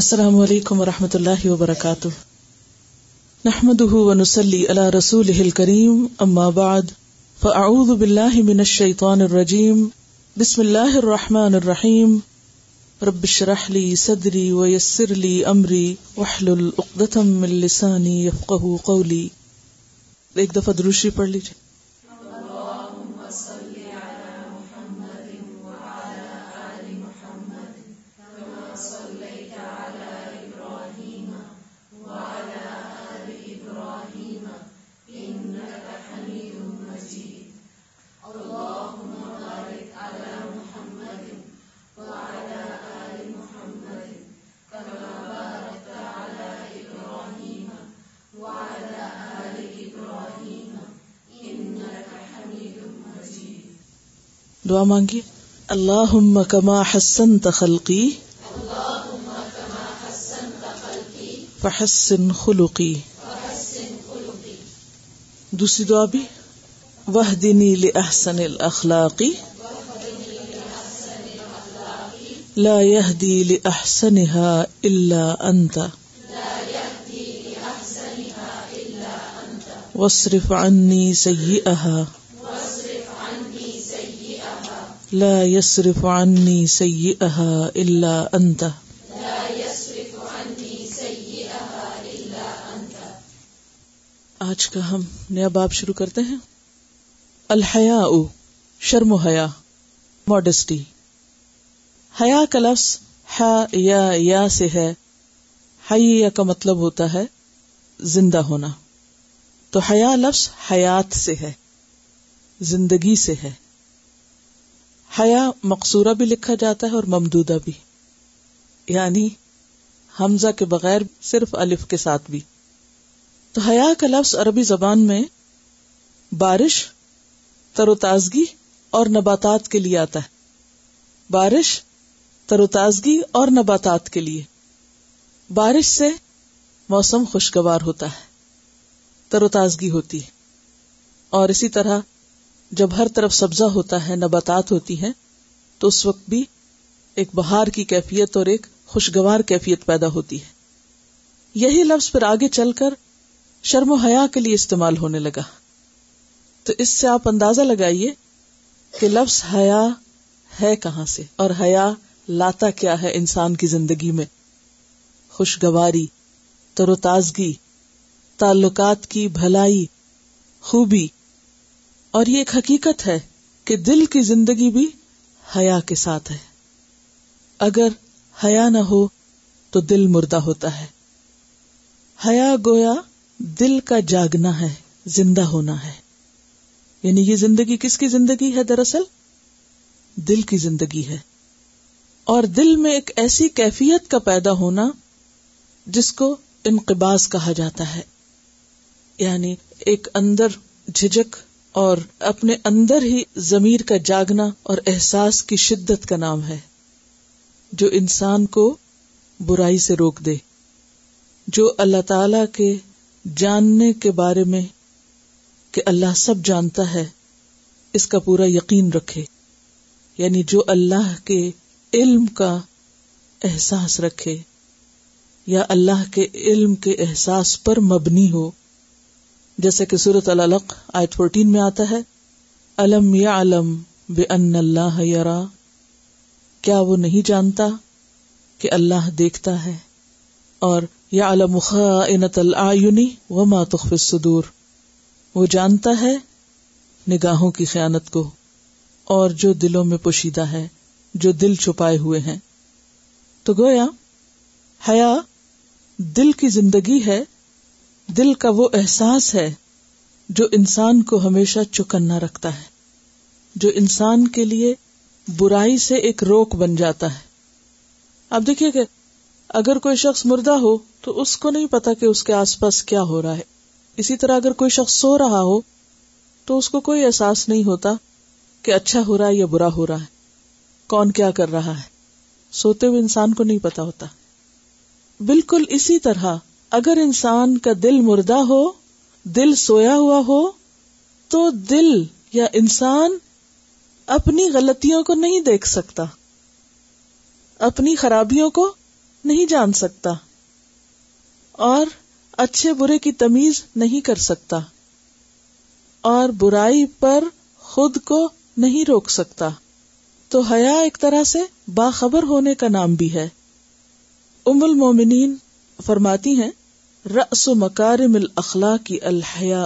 السلام علیکم و رحمۃ اللہ وبرکاتہ نحمد ونسلی اللہ رسول ہل کریم ام آباد فعود بلّہ من الشیطان الرجیم بسم اللہ الرحمن الرحیم رب شرح لی صدری ویسر لی امری من لسانی یفقہ قولی ایک دفعہ دروشی پڑھ لیجیے اللہ کما حسن تخلقی فحسن خلقی دوسری دعا بھی وہ دینی لحسن الاخلاقی لا يهدي لأحسنها إلا أنت واصرف عني سيئها لا يصرف عني سيئها الا انت آج کا ہم نیا باب شروع کرتے ہیں الحیا او شرم و حیا ماڈیسٹی حیا کا لفظ یا یا سے ہے حیا کا مطلب ہوتا ہے زندہ ہونا تو حیا لفظ حیات سے ہے زندگی سے ہے حیا مقصورہ بھی لکھا جاتا ہے اور ممدودہ بھی یعنی حمزہ کے بغیر صرف الف کے ساتھ بھی تو حیا کا لفظ عربی زبان میں بارش تر و تازگی اور نباتات کے لیے آتا ہے بارش تر و تازگی اور نباتات کے لیے بارش سے موسم خوشگوار ہوتا ہے تر و تازگی ہوتی ہے اور اسی طرح جب ہر طرف سبزہ ہوتا ہے نباتات ہوتی ہیں تو اس وقت بھی ایک بہار کی کیفیت اور ایک خوشگوار کیفیت پیدا ہوتی ہے یہی لفظ پھر آگے چل کر شرم و حیا کے لیے استعمال ہونے لگا تو اس سے آپ اندازہ لگائیے کہ لفظ حیا ہے کہاں سے اور حیا لاتا کیا ہے انسان کی زندگی میں خوشگواری تر و تازگی تعلقات کی بھلائی خوبی اور یہ ایک حقیقت ہے کہ دل کی زندگی بھی حیا کے ساتھ ہے اگر حیا نہ ہو تو دل مردہ ہوتا ہے حیا گویا دل کا جاگنا ہے زندہ ہونا ہے یعنی یہ زندگی کس کی زندگی ہے دراصل دل کی زندگی ہے اور دل میں ایک ایسی کیفیت کا پیدا ہونا جس کو انقباس کہا جاتا ہے یعنی ایک اندر جھجک اور اپنے اندر ہی ضمیر کا جاگنا اور احساس کی شدت کا نام ہے جو انسان کو برائی سے روک دے جو اللہ تعالی کے جاننے کے بارے میں کہ اللہ سب جانتا ہے اس کا پورا یقین رکھے یعنی جو اللہ کے علم کا احساس رکھے یا اللہ کے علم کے احساس پر مبنی ہو جیسے کہ سورت العلق آیت 14 میں آتا ہے علم یا علم بے ان اللہ یار کیا وہ نہیں جانتا کہ اللہ دیکھتا ہے اور یا علم و صدور وہ جانتا ہے نگاہوں کی خیانت کو اور جو دلوں میں پوشیدہ ہے جو دل چھپائے ہوئے ہیں تو گویا حیا دل کی زندگی ہے دل کا وہ احساس ہے جو انسان کو ہمیشہ چکنہ رکھتا ہے جو انسان کے لیے برائی سے ایک روک بن جاتا ہے اب دیکھیے کہ اگر کوئی شخص مردہ ہو تو اس کو نہیں پتا کہ اس کے آس پاس کیا ہو رہا ہے اسی طرح اگر کوئی شخص سو رہا ہو تو اس کو کوئی احساس نہیں ہوتا کہ اچھا ہو رہا ہے یا برا ہو رہا ہے کون کیا کر رہا ہے سوتے ہوئے انسان کو نہیں پتا ہوتا بالکل اسی طرح اگر انسان کا دل مردہ ہو دل سویا ہوا ہو تو دل یا انسان اپنی غلطیوں کو نہیں دیکھ سکتا اپنی خرابیوں کو نہیں جان سکتا اور اچھے برے کی تمیز نہیں کر سکتا اور برائی پر خود کو نہیں روک سکتا تو حیا ایک طرح سے باخبر ہونے کا نام بھی ہے ام المومنین فرماتی ہیں رس و مکارم الاخلاق کی الحیا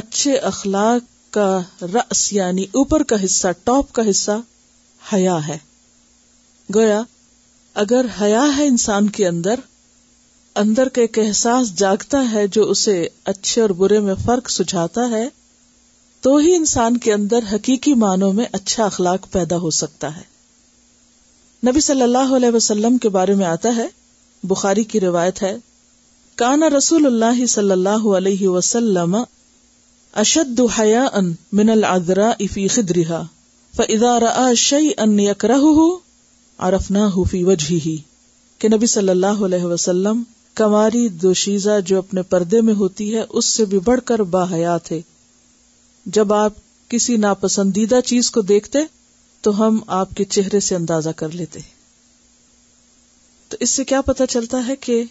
اچھے اخلاق کا رس یعنی اوپر کا حصہ ٹاپ کا حصہ حیا ہے گویا اگر حیا ہے انسان کے اندر اندر کا ایک احساس جاگتا ہے جو اسے اچھے اور برے میں فرق سجھاتا ہے تو ہی انسان کے اندر حقیقی معنوں میں اچھا اخلاق پیدا ہو سکتا ہے نبی صلی اللہ علیہ وسلم کے بارے میں آتا ہے بخاری کی روایت ہے کانا رسول اللہ صلی اللہ علیہ وسلم اشد حیا ان من العذراء فی خدرها فاذا رأى شيئا يكرهه عرفناه في وجهه کہ نبی صلی اللہ علیہ وسلم کماری دوشیزہ جو اپنے پردے میں ہوتی ہے اس سے بھی بڑھ کر باحیا تھے جب آپ کسی ناپسندیدہ چیز کو دیکھتے تو ہم آپ کے چہرے سے اندازہ کر لیتے تو اس سے کیا پتا چلتا ہے کہ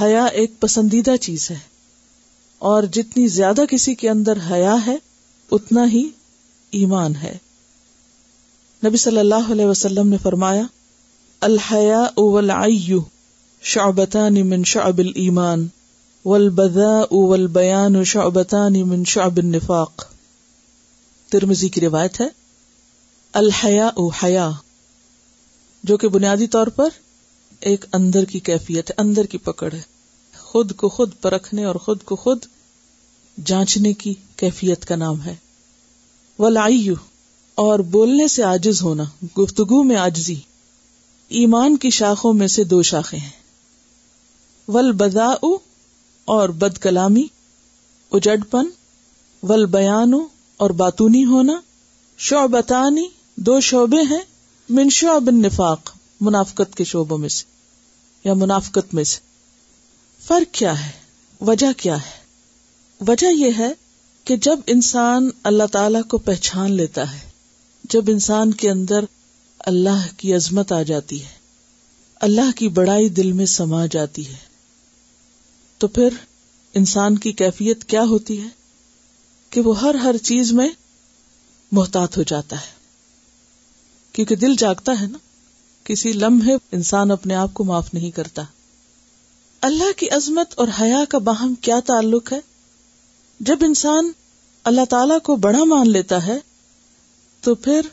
حیا ایک پسندیدہ چیز ہے اور جتنی زیادہ کسی کے اندر حیا ہے اتنا ہی ایمان ہے نبی صلی اللہ علیہ وسلم نے فرمایا الحیا اولا شعبتا من شعب الایمان اول والبیان شعبتان شعبتا شعب النفاق ترمزی کی روایت ہے الحیا او حیا جو کہ بنیادی طور پر ایک اندر کی کیفیت ہے اندر کی پکڑ ہے خود کو خود پرکھنے اور خود کو خود جانچنے کی کیفیت کا نام ہے و لائیو اور بولنے سے آجز ہونا گفتگو میں آجزی ایمان کی شاخوں میں سے دو شاخیں ہیں ول بدا اور بد کلامی اجڈ پن ول بیانو اور باتونی ہونا شعبتانی دو شعبے ہیں من بن نفاق منافقت کے شعبوں میں سے یا منافقت میں سے فرق کیا ہے وجہ کیا ہے وجہ یہ ہے کہ جب انسان اللہ تعالی کو پہچان لیتا ہے جب انسان کے اندر اللہ کی عظمت آ جاتی ہے اللہ کی بڑائی دل میں سما جاتی ہے تو پھر انسان کی کیفیت کیا ہوتی ہے کہ وہ ہر ہر چیز میں محتاط ہو جاتا ہے کیونکہ دل جاگتا ہے نا کسی لمحے انسان اپنے آپ کو معاف نہیں کرتا اللہ کی عظمت اور حیا کا باہم کیا تعلق ہے جب انسان اللہ تعالی کو بڑا مان لیتا ہے تو پھر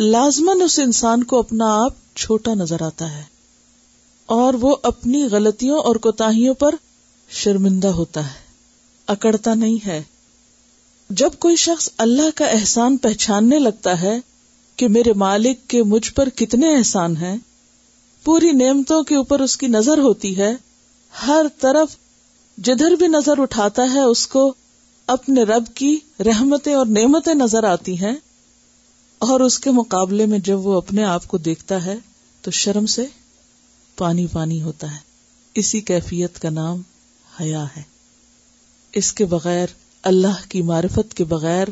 لازمن اس انسان کو اپنا آپ چھوٹا نظر آتا ہے اور وہ اپنی غلطیوں اور کوتاہیوں پر شرمندہ ہوتا ہے اکڑتا نہیں ہے جب کوئی شخص اللہ کا احسان پہچاننے لگتا ہے کہ میرے مالک کے مجھ پر کتنے احسان ہیں پوری نعمتوں کے اوپر اس کی نظر ہوتی ہے ہر طرف جدھر بھی نظر اٹھاتا ہے اس کو اپنے رب کی رحمتیں اور نعمتیں نظر آتی ہیں اور اس کے مقابلے میں جب وہ اپنے آپ کو دیکھتا ہے تو شرم سے پانی پانی ہوتا ہے اسی کیفیت کا نام حیا ہے اس کے بغیر اللہ کی معرفت کے بغیر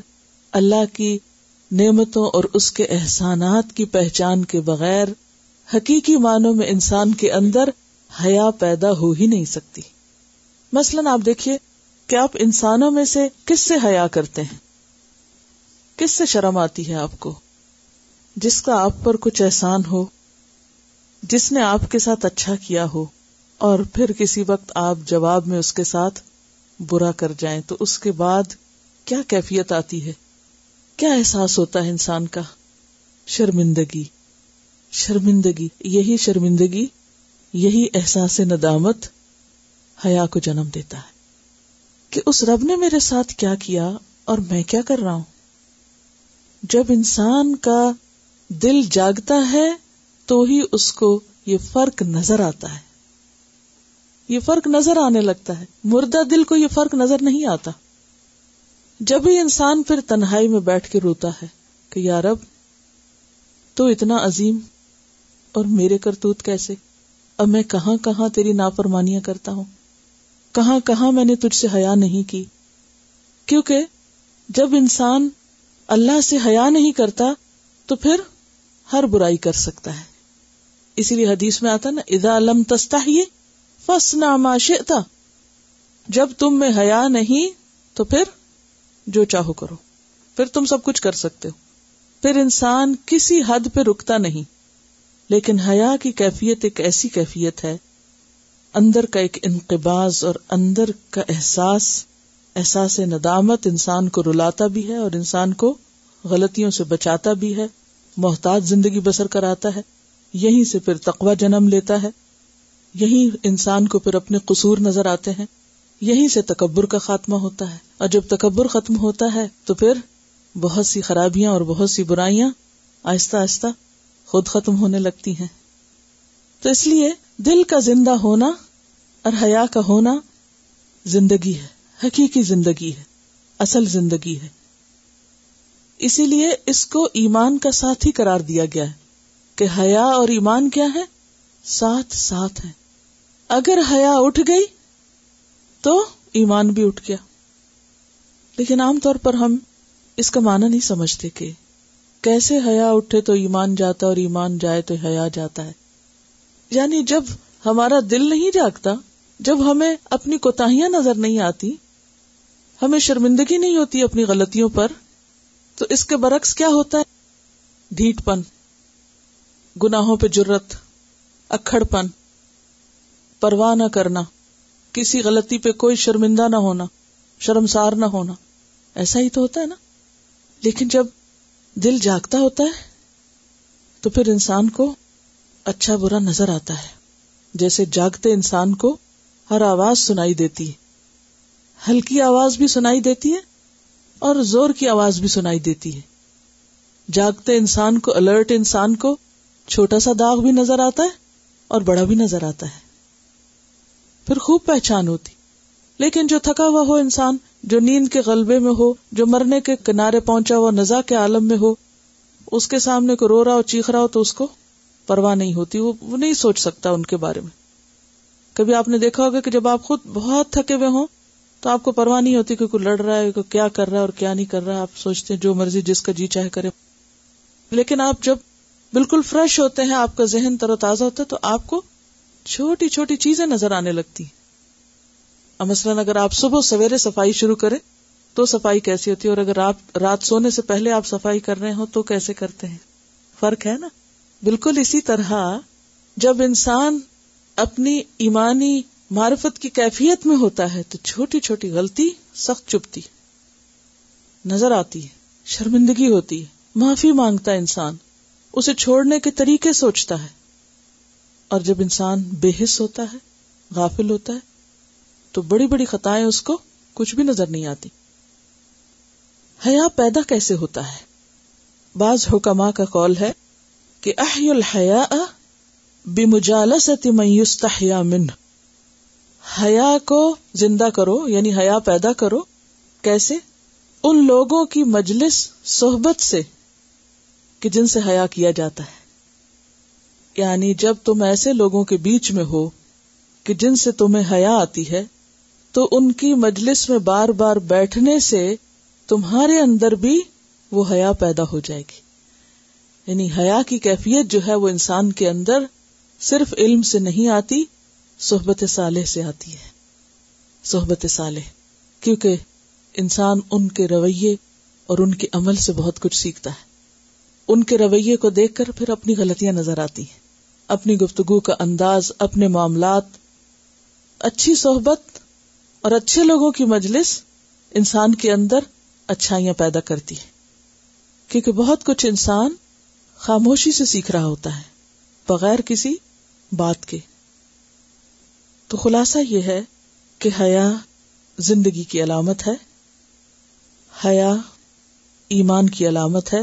اللہ کی نعمتوں اور اس کے احسانات کی پہچان کے بغیر حقیقی معنوں میں انسان کے اندر حیا پیدا ہو ہی نہیں سکتی مثلاً آپ دیکھیے کہ آپ انسانوں میں سے کس سے حیا کرتے ہیں کس سے شرم آتی ہے آپ کو جس کا آپ پر کچھ احسان ہو جس نے آپ کے ساتھ اچھا کیا ہو اور پھر کسی وقت آپ جواب میں اس کے ساتھ برا کر جائیں تو اس کے بعد کیا کیفیت آتی ہے کیا احساس ہوتا ہے انسان کا شرمندگی شرمندگی یہی شرمندگی یہی احساس ندامت حیا کو جنم دیتا ہے کہ اس رب نے میرے ساتھ کیا کیا اور میں کیا کر رہا ہوں جب انسان کا دل جاگتا ہے تو ہی اس کو یہ فرق نظر آتا ہے یہ فرق نظر آنے لگتا ہے مردہ دل کو یہ فرق نظر نہیں آتا جب انسان پھر تنہائی میں بیٹھ کے روتا ہے کہ تو اتنا عظیم اور میرے کرتوت کیسے اب میں کہاں کہاں تیری نافرمانیاں کرتا ہوں کہاں کہاں میں نے تجھ سے حیا نہیں کی کیونکہ جب انسان اللہ سے حیا نہیں کرتا تو پھر ہر برائی کر سکتا ہے اسی لیے حدیث میں آتا نا ادا علم تستا ہی فس ناماش جب تم میں حیا نہیں تو پھر جو چاہو کرو پھر تم سب کچھ کر سکتے ہو پھر انسان کسی حد پہ رکتا نہیں لیکن حیا کی کیفیت ایک ایسی کیفیت ہے اندر کا ایک انقباز اور اندر کا احساس احساس ندامت انسان کو رلاتا بھی ہے اور انسان کو غلطیوں سے بچاتا بھی ہے محتاط زندگی بسر کر آتا ہے یہیں سے پھر تقوا جنم لیتا ہے یہیں انسان کو پھر اپنے قصور نظر آتے ہیں یہیں سے تکبر کا خاتمہ ہوتا ہے اور جب تکبر ختم ہوتا ہے تو پھر بہت سی خرابیاں اور بہت سی برائیاں آہستہ آہستہ خود ختم ہونے لگتی ہیں تو اس لیے دل کا زندہ ہونا اور حیا کا ہونا زندگی ہے حقیقی زندگی ہے اصل زندگی ہے اسی لیے اس کو ایمان کا ساتھ ہی کرار دیا گیا ہے کہ حیا اور ایمان کیا ہے ساتھ ساتھ ہے اگر حیا اٹھ گئی تو ایمان بھی اٹھ گیا لیکن عام طور پر ہم اس کا مانا نہیں سمجھتے کہ کیسے حیا اٹھے تو ایمان جاتا اور ایمان جائے تو حیا جاتا ہے یعنی جب ہمارا دل نہیں جاگتا جب ہمیں اپنی کوتاحیاں نظر نہیں آتی ہمیں شرمندگی نہیں ہوتی اپنی غلطیوں پر تو اس کے برعکس کیا ہوتا ہے ڈھیٹ پن گناہوں پہ جرت اکھڑ پن پرواہ نہ کرنا کسی غلطی پہ کوئی شرمندہ نہ ہونا شرمسار نہ ہونا ایسا ہی تو ہوتا ہے نا لیکن جب دل جاگتا ہوتا ہے تو پھر انسان کو اچھا برا نظر آتا ہے جیسے جاگتے انسان کو ہر آواز سنائی دیتی ہے ہلکی آواز بھی سنائی دیتی ہے اور زور کی آواز بھی سنائی دیتی ہے جاگتے انسان کو الرٹ انسان کو چھوٹا سا داغ بھی نظر آتا ہے اور بڑا بھی نظر آتا ہے پھر خوب پہچان ہوتی لیکن جو تھکا ہوا ہو انسان جو نیند کے غلبے میں ہو جو مرنے کے کنارے پہنچا ہوا نزا کے عالم میں ہو اس کے سامنے کو رو رہا ہو چیخ رہا ہو تو اس کو پرواہ نہیں ہوتی وہ نہیں سوچ سکتا ان کے بارے میں کبھی آپ نے دیکھا ہوگا کہ جب آپ خود بہت تھکے ہوئے ہوں تو آپ کو پرواہ نہیں ہوتی کہ کوئی لڑ رہا ہے کیا کر رہا ہے اور کیا نہیں کر رہا آپ سوچتے جو مرضی جس کا جی چاہے کرے لیکن آپ جب بالکل فریش ہوتے ہیں آپ کا ذہن تر و تازہ ہوتا ہے تو آپ کو چھوٹی چھوٹی چیزیں نظر آنے لگتی مثلاً اگر آپ صبح سویرے صفائی شروع کریں تو صفائی کیسی ہوتی ہے اور اگر آپ رات سونے سے پہلے آپ صفائی کر رہے ہوں تو کیسے کرتے ہیں فرق ہے نا بالکل اسی طرح جب انسان اپنی ایمانی معرفت کی کیفیت میں ہوتا ہے تو چھوٹی چھوٹی غلطی سخت چپتی نظر آتی ہے شرمندگی ہوتی ہے معافی مانگتا انسان اسے چھوڑنے کے طریقے سوچتا ہے اور جب انسان بے حص ہوتا ہے غافل ہوتا ہے تو بڑی بڑی خطائیں اس کو کچھ بھی نظر نہیں آتی حیا پیدا کیسے ہوتا ہے بعض حکما کا قول ہے کہ احی الحیا بے مجالس اتیمیستیا من حیا کو زندہ کرو یعنی حیا پیدا کرو کیسے ان لوگوں کی مجلس صحبت سے کہ جن سے حیا کیا جاتا ہے یعنی جب تم ایسے لوگوں کے بیچ میں ہو کہ جن سے تمہیں حیا آتی ہے تو ان کی مجلس میں بار بار بیٹھنے سے تمہارے اندر بھی وہ حیا پیدا ہو جائے گی یعنی حیا کی کیفیت جو ہے وہ انسان کے اندر صرف علم سے نہیں آتی صحبت صالح سے آتی ہے صحبت صالح کیونکہ انسان ان کے رویے اور ان کے عمل سے بہت کچھ سیکھتا ہے ان کے رویے کو دیکھ کر پھر اپنی غلطیاں نظر آتی ہیں اپنی گفتگو کا انداز اپنے معاملات اچھی صحبت اور اچھے لوگوں کی مجلس انسان کے اندر اچھائیاں پیدا کرتی ہے کیونکہ بہت کچھ انسان خاموشی سے سیکھ رہا ہوتا ہے بغیر کسی بات کے تو خلاصہ یہ ہے کہ حیا زندگی کی علامت ہے حیا ایمان کی علامت ہے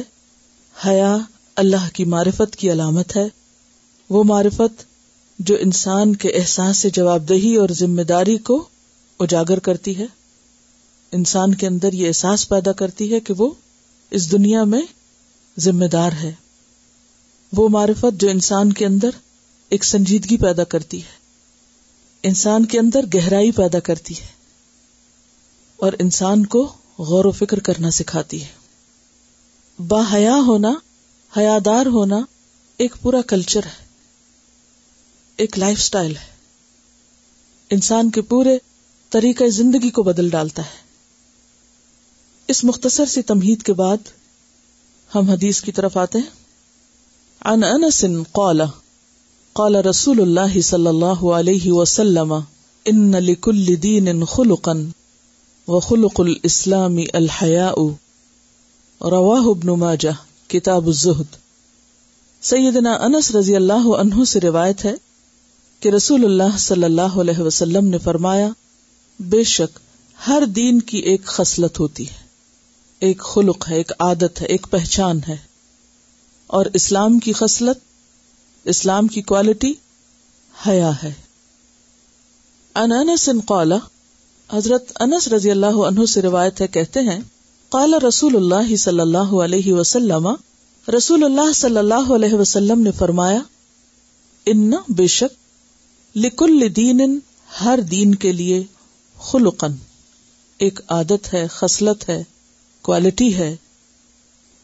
حیا اللہ کی معرفت کی علامت ہے وہ معرفت جو انسان کے احساس سے جواب دہی اور ذمہ داری کو اجاگر کرتی ہے انسان کے اندر یہ احساس پیدا کرتی ہے کہ وہ اس دنیا میں ذمہ دار ہے وہ معرفت جو انسان کے اندر ایک سنجیدگی پیدا کرتی ہے انسان کے اندر گہرائی پیدا کرتی ہے اور انسان کو غور و فکر کرنا سکھاتی ہے حیا ہونا حیا دار ہونا ایک پورا کلچر ہے ایک لائف اسٹائل ہے انسان کے پورے طریقہ زندگی کو بدل ڈالتا ہے اس مختصر سی تمہید کے بعد ہم حدیث کی طرف آتے ہیں ان انس قال قال رسول اللہ صلی اللہ علیہ وسلم ان لکل دین خلقا وخلق الاسلام الحیاء ابن ماجہ کتاب الزہد سیدنا انس رضی اللہ عنہ سے روایت ہے کہ رسول اللہ صلی اللہ علیہ وسلم نے فرمایا بے شک ہر دین کی ایک خصلت ہوتی ہے ایک خلق ہے ایک عادت ہے ایک پہچان ہے اور اسلام کی خصلت اسلام کی کوالٹی حیا ہے ان قال حضرت انس رضی اللہ عنہ سے روایت ہے کہتے ہیں کالا رسول اللہ صلی اللہ علیہ وسلم رسول اللہ صلی اللہ علیہ وسلم نے فرمایا ان بے شک لکل دین ہر دین کے لیے خلقن ایک عادت ہے خصلت ہے کوالٹی ہے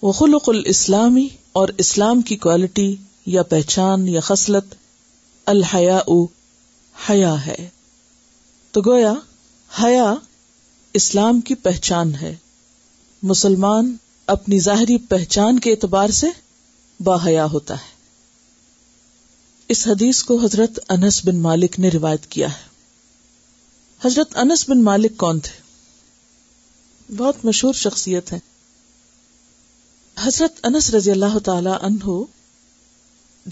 وہ خلق الاسلامی اور اسلام کی کوالٹی یا پہچان یا خصلت الحیا او حیا ہے تو گویا حیا اسلام کی پہچان ہے مسلمان اپنی ظاہری پہچان کے اعتبار سے باحیا ہوتا ہے اس حدیث کو حضرت انس بن مالک نے روایت کیا ہے حضرت انس بن مالک کون تھے بہت مشہور شخصیت ہے حضرت انس رضی اللہ تعالی عنہ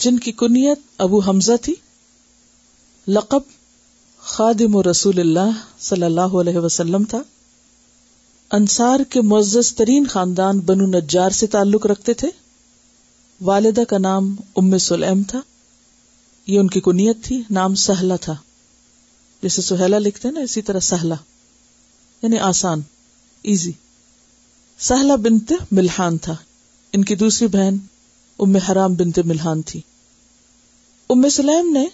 جن کی کنیت ابو حمزہ تھی لقب خادم و رسول اللہ صلی اللہ علیہ وسلم تھا انصار کے معزز ترین خاندان بنو نجار سے تعلق رکھتے تھے والدہ کا نام ام سلیم تھا یہ ان کی کنیت تھی نام سہلا تھا جیسے سہیلا لکھتے ہیں نا اسی طرح سہلا یعنی آسان ایزی سہلا بنت ملحان تھا ان کی دوسری بہن ام حرام بنت ملحان تھی ام سلیم نے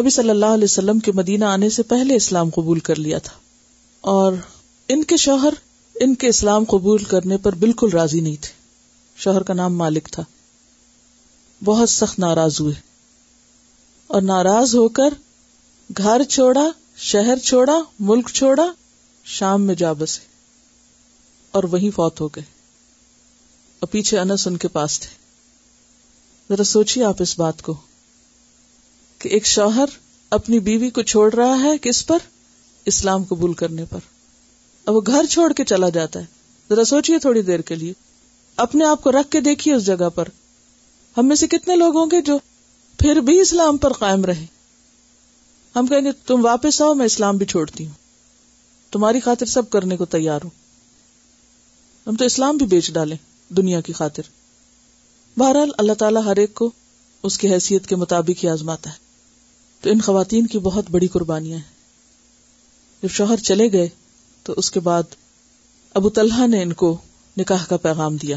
نبی صلی اللہ علیہ وسلم کے مدینہ آنے سے پہلے اسلام قبول کر لیا تھا اور ان کے شوہر ان کے اسلام قبول کرنے پر بالکل راضی نہیں تھے شوہر کا نام مالک تھا بہت سخت ناراض ہوئے اور ناراض ہو کر گھر چھوڑا شہر چھوڑا ملک چھوڑا شام میں جا بسے اور وہیں فوت ہو گئے اور پیچھے انس ان کے پاس تھے ذرا سوچیے آپ اس بات کو کہ ایک شوہر اپنی بیوی کو چھوڑ رہا ہے کس پر اسلام قبول کرنے پر وہ گھر چھوڑ کے چلا جاتا ہے ذرا سوچیے تھوڑی دیر کے لیے اپنے آپ کو رکھ کے دیکھیے اس جگہ پر ہم میں سے کتنے لوگ ہوں گے جو پھر بھی اسلام پر قائم رہے ہم کہیں گے تم واپس آؤ میں اسلام بھی چھوڑتی ہوں تمہاری خاطر سب کرنے کو تیار ہوں ہم تو اسلام بھی بیچ ڈالیں دنیا کی خاطر بہرحال اللہ تعالیٰ ہر ایک کو اس کی حیثیت کے مطابق ہی آزماتا ہے تو ان خواتین کی بہت بڑی قربانیاں ہیں جب شوہر چلے گئے تو اس کے بعد ابو طلحہ نے ان کو نکاح کا پیغام دیا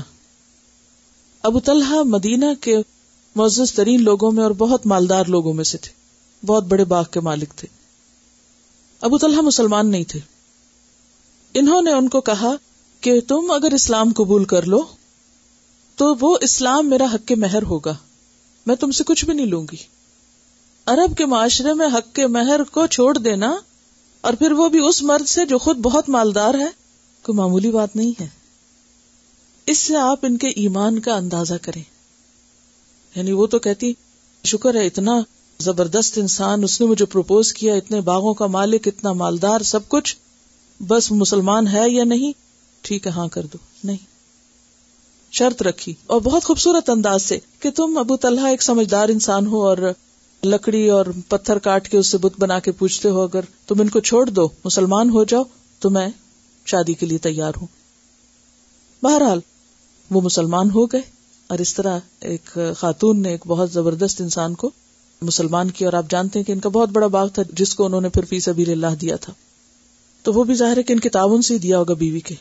ابو طلحہ مدینہ کے معزز ترین لوگوں میں اور بہت مالدار لوگوں میں سے تھے بہت بڑے باغ کے مالک تھے ابو طلحہ مسلمان نہیں تھے انہوں نے ان کو کہا کہ تم اگر اسلام قبول کر لو تو وہ اسلام میرا حق کے مہر ہوگا میں تم سے کچھ بھی نہیں لوں گی عرب کے معاشرے میں حق کے مہر کو چھوڑ دینا اور پھر وہ بھی اس مرد سے جو خود بہت مالدار ہے کوئی معمولی بات نہیں ہے اس سے آپ ان کے ایمان کا اندازہ کریں یعنی وہ تو کہتی شکر ہے اتنا زبردست انسان اس نے مجھے پروپوز کیا اتنے باغوں کا مالک اتنا مالدار سب کچھ بس مسلمان ہے یا نہیں ٹھیک ہے ہاں کر دو نہیں شرط رکھی اور بہت خوبصورت انداز سے کہ تم ابو طلحہ ایک سمجھدار انسان ہو اور لکڑی اور پتھر کاٹ کے اس سے بت بنا کے پوچھتے ہو اگر تم ان کو چھوڑ دو مسلمان ہو جاؤ تو میں شادی کے لیے تیار ہوں بہرحال وہ مسلمان ہو گئے اور اس طرح ایک خاتون نے ایک بہت زبردست انسان کو مسلمان کیا اور آپ جانتے ہیں کہ ان کا بہت بڑا باغ تھا جس کو انہوں نے پھر فیس ابھی اللہ دیا تھا تو وہ بھی ظاہر ہے کہ ان کے تعاون سے ہی دیا ہوگا بیوی کے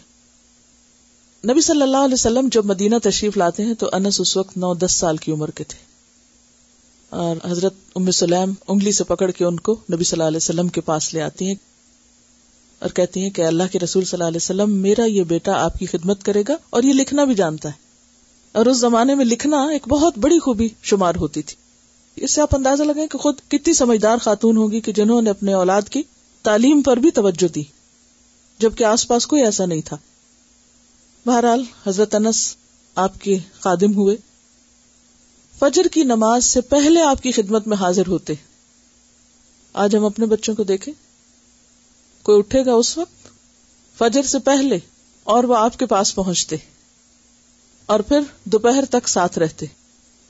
نبی صلی اللہ علیہ وسلم جب مدینہ تشریف لاتے ہیں تو انس اس وقت نو دس سال کی عمر کے تھے اور حضرت ام سلیم انگلی سے پکڑ کے ان کو نبی صلی اللہ علیہ وسلم کے پاس لے آتی ہیں اور کہتی ہیں کہ اللہ کے رسول صلی اللہ علیہ وسلم میرا یہ بیٹا آپ کی خدمت کرے گا اور یہ لکھنا بھی جانتا ہے اور اس زمانے میں لکھنا ایک بہت بڑی خوبی شمار ہوتی تھی اس سے آپ اندازہ لگیں کہ خود کتنی سمجھدار خاتون ہوگی کہ جنہوں نے اپنے اولاد کی تعلیم پر بھی توجہ دی جبکہ آس پاس کوئی ایسا نہیں تھا بہرحال حضرت انس آپ کے خادم ہوئے فجر کی نماز سے پہلے آپ کی خدمت میں حاضر ہوتے آج ہم اپنے بچوں کو دیکھیں کوئی اٹھے گا اس وقت فجر سے پہلے اور وہ آپ کے پاس پہنچتے اور پھر دوپہر تک ساتھ رہتے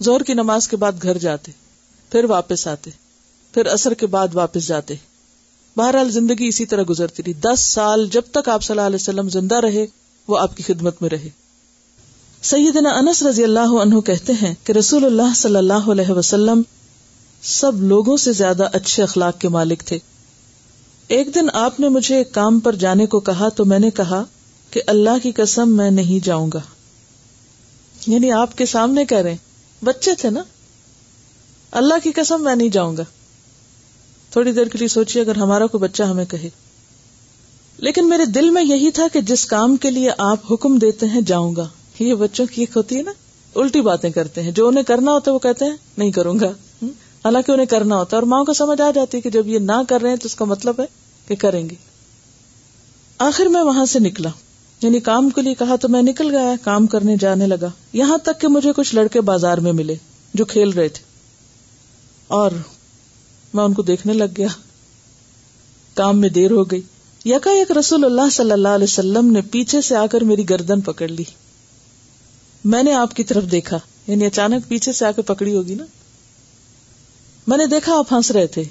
زور کی نماز کے بعد گھر جاتے پھر واپس آتے پھر اثر کے بعد واپس جاتے بہرحال زندگی اسی طرح گزرتی رہی دس سال جب تک آپ صلی اللہ علیہ وسلم زندہ رہے وہ آپ کی خدمت میں رہے انس رضی اللہ عنہ کہتے ہیں کہ رسول اللہ صلی اللہ علیہ وسلم سب لوگوں سے زیادہ اچھے اخلاق کے مالک تھے ایک دن آپ نے مجھے ایک کام پر جانے کو کہا تو میں نے کہا کہ اللہ کی قسم میں نہیں جاؤں گا یعنی آپ کے سامنے کہہ رہے ہیں بچے تھے نا اللہ کی قسم میں نہیں جاؤں گا تھوڑی دیر کے لیے سوچیے اگر ہمارا کوئی بچہ ہمیں کہے لیکن میرے دل میں یہی تھا کہ جس کام کے لیے آپ حکم دیتے ہیں جاؤں گا یہ بچوں کی ایک ہوتی ہے نا الٹی باتیں کرتے ہیں جو انہیں کرنا ہوتا ہے وہ کہتے ہیں نہیں کروں گا حالانکہ انہیں کرنا ہوتا ہے اور ماں کو سمجھ آ جاتی ہے کہ جب یہ نہ کر رہے ہیں تو اس کا مطلب ہے کہ کریں گے آخر میں وہاں سے نکلا یعنی کام کے لیے کہا تو میں نکل گیا کام کرنے جانے لگا یہاں تک کہ مجھے کچھ لڑکے بازار میں ملے جو کھیل رہے تھے اور میں ان کو دیکھنے لگ گیا کام میں دیر ہو گئی یکا یک رسول اللہ صلی اللہ علیہ وسلم نے پیچھے سے آ کر میری گردن پکڑ لی میں نے آپ کی طرف دیکھا یعنی اچانک پیچھے سے آ کے پکڑی ہوگی نا میں نے دیکھا آپ ہنس رہے تھے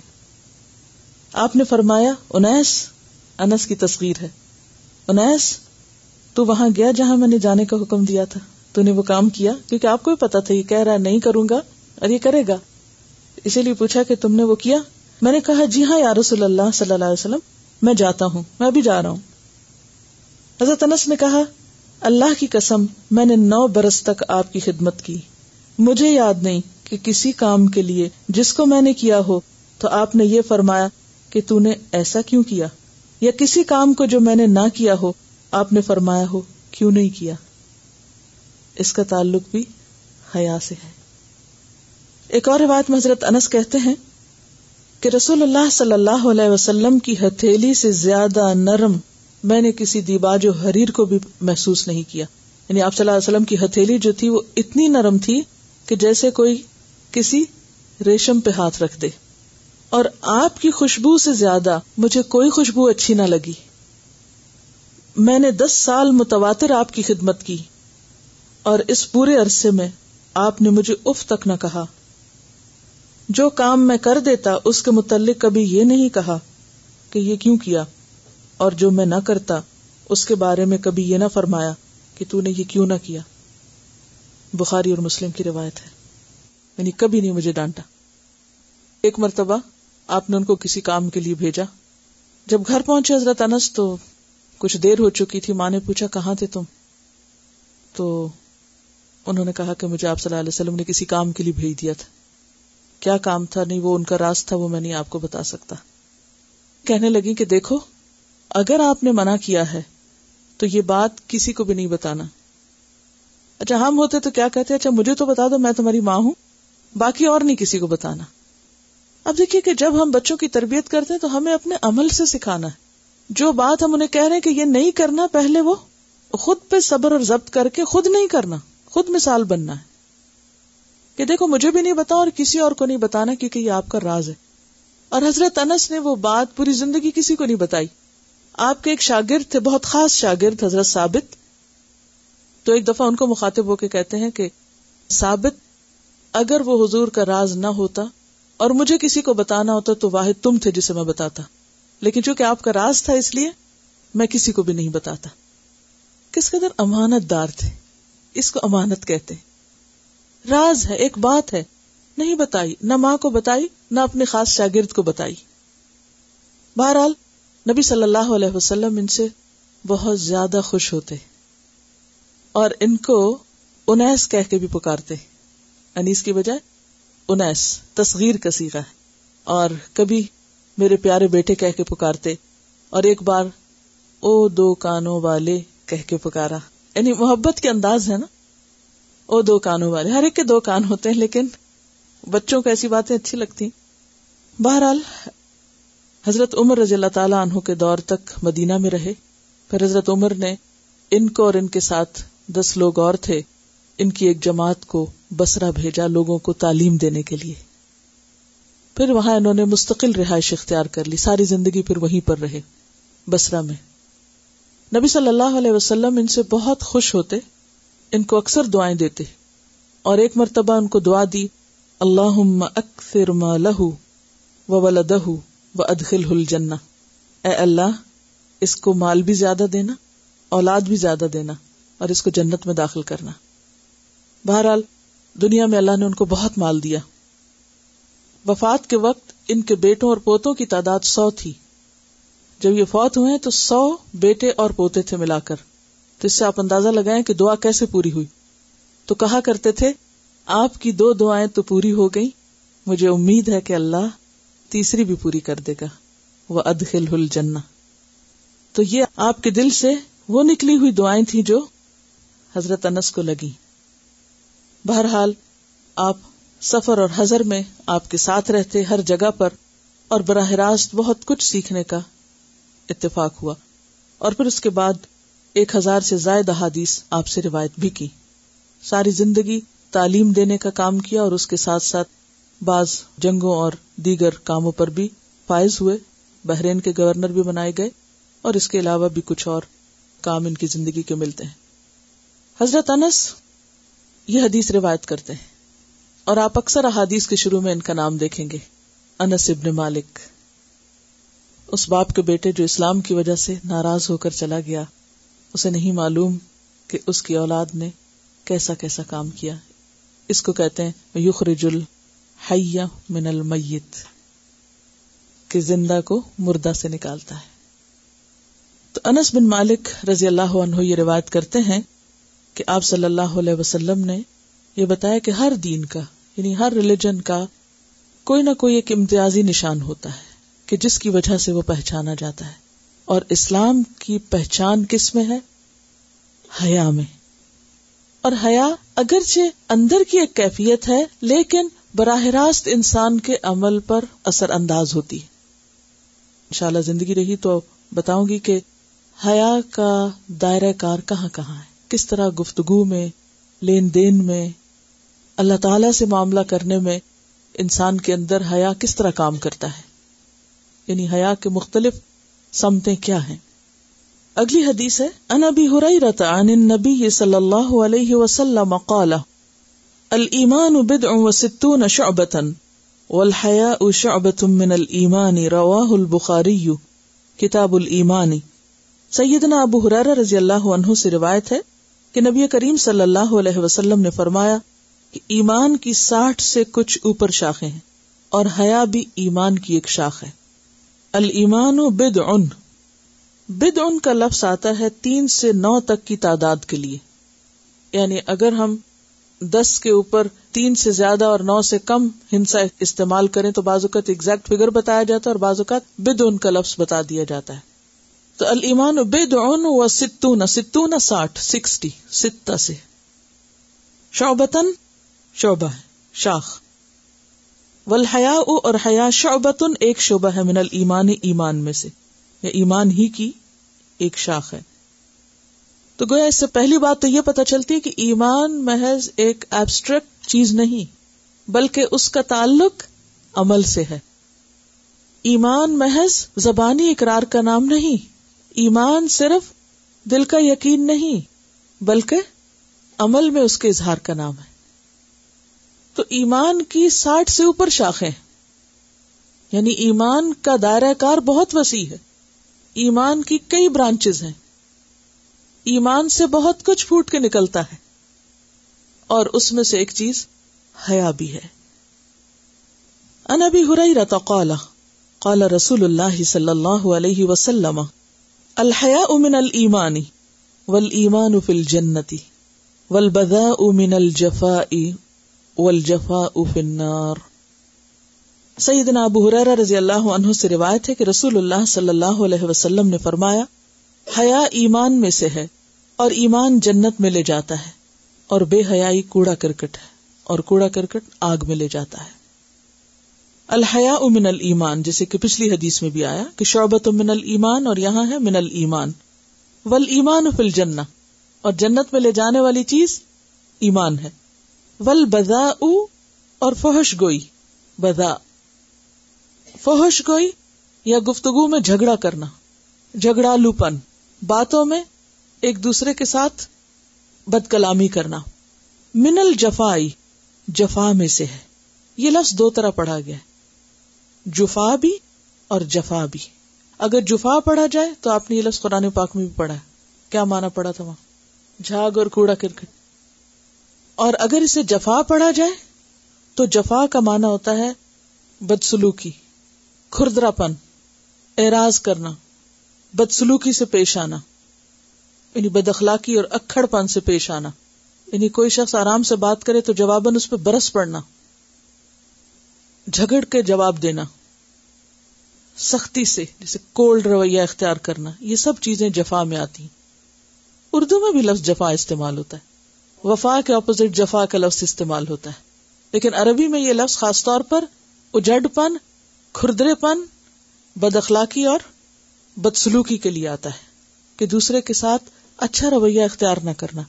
آپ نے فرمایا انیس انس کی ہے انیس تو وہاں گیا جہاں میں نے جانے کا حکم دیا تھا تو نے وہ کام کیا کیونکہ آپ کو بھی پتا تھا یہ کہہ رہا ہے نہیں کروں گا اور یہ کرے گا اسی لیے پوچھا کہ تم نے وہ کیا میں نے کہا جی ہاں رسول اللہ صلی اللہ علیہ وسلم میں جاتا ہوں میں ابھی جا رہا ہوں حضرت انس نے کہا اللہ کی قسم میں نے نو برس تک آپ کی خدمت کی مجھے یاد نہیں کہ کسی کام کے لیے جس کو میں نے کیا ہو تو آپ نے یہ فرمایا کہ تو نے نے ایسا کیوں کیا کیا یا کسی کام کو جو میں نہ ہو آپ نے فرمایا ہو کیوں نہیں کیا اس کا تعلق بھی حیا سے ہے ایک اور روایت میں حضرت انس کہتے ہیں کہ رسول اللہ صلی اللہ علیہ وسلم کی ہتھیلی سے زیادہ نرم میں نے کسی دیبا جو حریر کو بھی محسوس نہیں کیا یعنی آپ صلی اللہ علیہ وسلم کی ہتھیلی جو تھی وہ اتنی نرم تھی کہ جیسے کوئی کسی ریشم پہ ہاتھ رکھ دے اور آپ کی خوشبو سے زیادہ مجھے کوئی خوشبو اچھی نہ لگی میں نے دس سال متواتر آپ کی خدمت کی اور اس پورے عرصے میں آپ نے مجھے اف تک نہ کہا جو کام میں کر دیتا اس کے متعلق کبھی یہ نہیں کہا کہ یہ کیوں کیا اور جو میں نہ کرتا اس کے بارے میں کبھی یہ نہ فرمایا کہ تو نے یہ کیوں نہ کیا بخاری اور مسلم کی روایت ہے یعنی کبھی نہیں مجھے ڈانٹا ایک مرتبہ آپ نے ان کو کسی کام کے لیے بھیجا جب گھر پہنچے حضرت انس تو کچھ دیر ہو چکی تھی ماں نے پوچھا کہاں تھے تم تو انہوں نے کہا کہ مجھے آپ صلی اللہ علیہ وسلم نے کسی کام کے لیے بھیج دیا تھا کیا کام تھا نہیں وہ ان کا راز تھا وہ میں نہیں آپ کو بتا سکتا کہنے لگی کہ دیکھو اگر آپ نے منع کیا ہے تو یہ بات کسی کو بھی نہیں بتانا اچھا ہم ہوتے تو کیا کہتے اچھا مجھے تو بتا دو میں تمہاری ماں ہوں باقی اور نہیں کسی کو بتانا اب دیکھیے کہ جب ہم بچوں کی تربیت کرتے ہیں تو ہمیں اپنے عمل سے سکھانا ہے جو بات ہم انہیں کہہ رہے ہیں کہ یہ نہیں کرنا پہلے وہ خود پہ صبر اور ضبط کر کے خود نہیں کرنا خود مثال بننا ہے کہ دیکھو مجھے بھی نہیں بتاؤ اور کسی اور کو نہیں بتانا کیونکہ یہ آپ کا راز ہے اور حضرت انس نے وہ بات پوری زندگی کسی کو نہیں بتائی آپ کے ایک شاگرد تھے بہت خاص شاگرد حضرت ثابت تو ایک دفعہ ان کو مخاطب ہو کے کہتے ہیں کہ ثابت اگر وہ حضور کا راز نہ ہوتا اور مجھے کسی کو بتانا ہوتا تو واحد تم تھے جسے میں بتاتا لیکن چونکہ آپ کا راز تھا اس لیے میں کسی کو بھی نہیں بتاتا کس قدر امانت دار تھے اس کو امانت کہتے ہیں راز ہے ایک بات ہے نہیں بتائی نہ ماں کو بتائی نہ اپنے خاص شاگرد کو بتائی بہرحال نبی صلی اللہ علیہ وسلم ان سے بہت زیادہ خوش ہوتے اور ان کو انیس کہہ کے بھی پکارتے انیس کی بجائے انیس تصغیر کا ہے اور کبھی میرے پیارے بیٹے کہہ کے پکارتے اور ایک بار او دو کانوں والے کہہ کے پکارا یعنی محبت کے انداز ہے نا او دو کانوں والے ہر ایک کے دو کان ہوتے ہیں لیکن بچوں کو ایسی باتیں اچھی لگتی بہرحال حضرت عمر رضی اللہ تعالیٰ انہوں کے دور تک مدینہ میں رہے پھر حضرت عمر نے ان کو اور ان کے ساتھ دس لوگ اور تھے ان کی ایک جماعت کو بسرا بھیجا لوگوں کو تعلیم دینے کے لیے پھر وہاں انہوں نے مستقل رہائش اختیار کر لی ساری زندگی پھر وہیں پر رہے بسرا میں نبی صلی اللہ علیہ وسلم ان سے بہت خوش ہوتے ان کو اکثر دعائیں دیتے اور ایک مرتبہ ان کو دعا دی اللہ اکثر ما لہو و ادخل ہل جنا اے اللہ اس کو مال بھی زیادہ دینا اولاد بھی زیادہ دینا اور اس کو جنت میں داخل کرنا بہرحال دنیا میں اللہ نے ان کو بہت مال دیا وفات کے وقت ان کے بیٹوں اور پوتوں کی تعداد سو تھی جب یہ فوت ہوئے تو سو بیٹے اور پوتے تھے ملا کر تو اس سے آپ اندازہ لگائیں کہ دعا کیسے پوری ہوئی تو کہا کرتے تھے آپ کی دو دعائیں تو پوری ہو گئی مجھے امید ہے کہ اللہ تیسری بھی پوری کر دے گا وہ ادخل ہل جنا تو یہ آپ کے دل سے وہ نکلی ہوئی دعائیں تھیں جو حضرت انس کو لگی بہرحال آپ آپ سفر اور میں کے ساتھ رہتے ہر جگہ پر اور براہ راست بہت کچھ سیکھنے کا اتفاق ہوا اور پھر اس کے بعد ایک ہزار سے زائد احادیث آپ سے روایت بھی کی ساری زندگی تعلیم دینے کا کام کیا اور اس کے ساتھ ساتھ بعض جنگوں اور دیگر کاموں پر بھی فائز ہوئے بحرین کے گورنر بھی بنائے گئے اور اس کے علاوہ بھی کچھ اور کام ان کی زندگی کے ملتے ہیں حضرت انس یہ حدیث روایت کرتے ہیں اور آپ اکثر احادیث کے شروع میں ان کا نام دیکھیں گے انس ابن مالک اس باپ کے بیٹے جو اسلام کی وجہ سے ناراض ہو کر چلا گیا اسے نہیں معلوم کہ اس کی اولاد نے کیسا کیسا کام کیا اس کو کہتے ہیں یخرج من المیت کہ زندہ کو مردہ سے نکالتا ہے تو انس بن مالک رضی اللہ عنہ یہ روایت کرتے ہیں کہ آپ صلی اللہ علیہ وسلم نے یہ بتایا کہ ہر دین کا یعنی ہر ریلیجن کا کوئی نہ کوئی ایک امتیازی نشان ہوتا ہے کہ جس کی وجہ سے وہ پہچانا جاتا ہے اور اسلام کی پہچان کس میں ہے حیا میں اور حیا اگرچہ اندر کی ایک کیفیت ہے لیکن براہ راست انسان کے عمل پر اثر انداز ہوتی ہے انشاءاللہ زندگی رہی تو بتاؤں گی کہ حیا کا دائرہ کار کہاں کہاں ہے کس طرح گفتگو میں لین دین میں اللہ تعالی سے معاملہ کرنے میں انسان کے اندر حیا کس طرح کام کرتا ہے یعنی حیا کے مختلف سمتیں کیا ہیں اگلی حدیث ہے ان ہرئی رتا عن النبی نبی صلی اللہ علیہ وسلم المان و اب ام و کتاب کتابانی سیدنا ابو حرارہ رضی اللہ عنہ سے روایت ہے کہ نبی، کریم صلی اللہ علیہ وسلم نے فرمایا کہ ایمان کی ساٹھ سے کچھ اوپر شاخیں ہیں اور حیا بھی ایمان کی ایک شاخ ہے المان و بد ان بد ان کا لفظ آتا ہے تین سے نو تک کی تعداد کے لیے یعنی اگر ہم دس کے اوپر تین سے زیادہ اور نو سے کم ہنسا استعمال کریں تو بعض اوقات ایکزیکٹ فگر بتایا جاتا ہے اور بعض اوقات بدعن کا لفظ بتا دیا جاتا ہے تو المان بدعن و ستون ستون ساٹھ سکسٹی سے شعبتن شعبہ شاخ ولحیا اور حیا شعبتن ایک شعبہ ہے من المان ایمان میں سے یا ایمان ہی کی ایک شاخ ہے تو گویا اس سے پہلی بات تو یہ پتا چلتی ہے کہ ایمان محض ایک ایبسٹریکٹ چیز نہیں بلکہ اس کا تعلق عمل سے ہے ایمان محض زبانی اقرار کا نام نہیں ایمان صرف دل کا یقین نہیں بلکہ عمل میں اس کے اظہار کا نام ہے تو ایمان کی ساٹھ سے اوپر شاخیں یعنی ایمان کا دائرہ کار بہت وسیع ہے ایمان کی کئی برانچز ہیں ایمان سے بہت کچھ پھوٹ کے نکلتا ہے اور اس میں سے ایک چیز حیا بھی ہے ان ابھی ہرا رہتا کالا کالا رسول اللہ صلی اللہ علیہ وسلم الحیا امن المانی ول ایمان والبذاء من الجفاء امن فی النار سعید نبو حرارا رضی اللہ عنہ سے روایت ہے کہ رسول اللہ صلی اللہ علیہ وسلم نے فرمایا حیا ایمان میں سے ہے اور ایمان جنت میں لے جاتا ہے اور بے حیائی کوڑا کرکٹ ہے اور کوڑا کرکٹ آگ میں لے جاتا ہے الحیا امن المان جیسے کہ پچھلی حدیث میں بھی آیا کہ شعبت من المان اور یہاں ہے من المان ول ایمان فل جن اور جنت میں لے جانے والی چیز ایمان ہے ول بزا اور فحش گوئی بزا فحش گوئی یا گفتگو میں جھگڑا کرنا جھگڑا لوپن پن باتوں میں ایک دوسرے کے ساتھ بد کلامی کرنا منل جفا جفا میں سے ہے یہ لفظ دو طرح پڑھا گیا ہے جفا بھی اور جفا بھی اگر جفا پڑھا جائے تو آپ نے یہ لفظ قرآن پاک میں بھی پڑھا ہے کیا مانا پڑا تھا وہاں جھاگ اور کوڑا کرکٹ اور اگر اسے جفا پڑھا جائے تو جفا کا مانا ہوتا ہے بدسلوکی کھردرا پن ایراض کرنا بدسلوکی سے پیش آنا یعنی بد اخلاقی اور اکڑ پن سے پیش آنا یعنی کوئی شخص آرام سے بات کرے تو جواباً اس پہ برس پڑنا جھگڑ کے جواب دینا سختی سے جیسے کولڈ رویہ اختیار کرنا یہ سب چیزیں جفا میں آتی ہیں اردو میں بھی لفظ جفا استعمال ہوتا ہے وفا کے اپوزٹ جفا کا لفظ استعمال ہوتا ہے لیکن عربی میں یہ لفظ خاص طور پر اجڑ پن کھردرے پن بد اخلاقی اور بدسلوکی کے لیے آتا ہے کہ دوسرے کے ساتھ اچھا رویہ اختیار نہ کرنا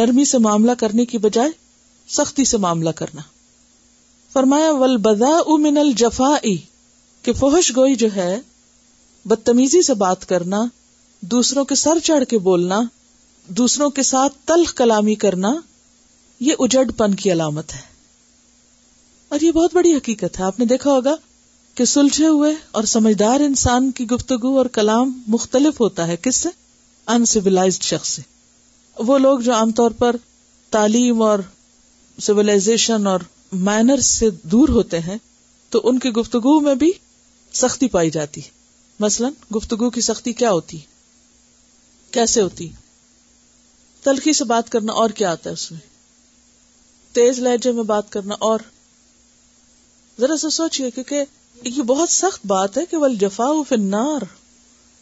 نرمی سے معاملہ کرنے کی بجائے سختی سے معاملہ کرنا فرمایا ولبدا من الجفا کہ فوہش گوئی جو ہے بدتمیزی سے بات کرنا دوسروں کے سر چڑھ کے بولنا دوسروں کے ساتھ تلخ کلامی کرنا یہ اجڑ پن کی علامت ہے اور یہ بہت بڑی حقیقت ہے آپ نے دیکھا ہوگا کہ سلجھے ہوئے اور سمجھدار انسان کی گفتگو اور کلام مختلف ہوتا ہے کس سے ان شخص شخص وہ لوگ جو عام طور پر تعلیم اور سولہ تو ان کی گفتگو میں بھی سختی پائی جاتی ہے مثلا گفتگو کی سختی کیا ہوتی کیسے ہوتی تلخی سے بات کرنا اور کیا آتا ہے اس میں تیز لہجے میں بات کرنا اور ذرا سا سوچئے کیونکہ یہ بہت سخت بات ہے کہ ول جفا فنار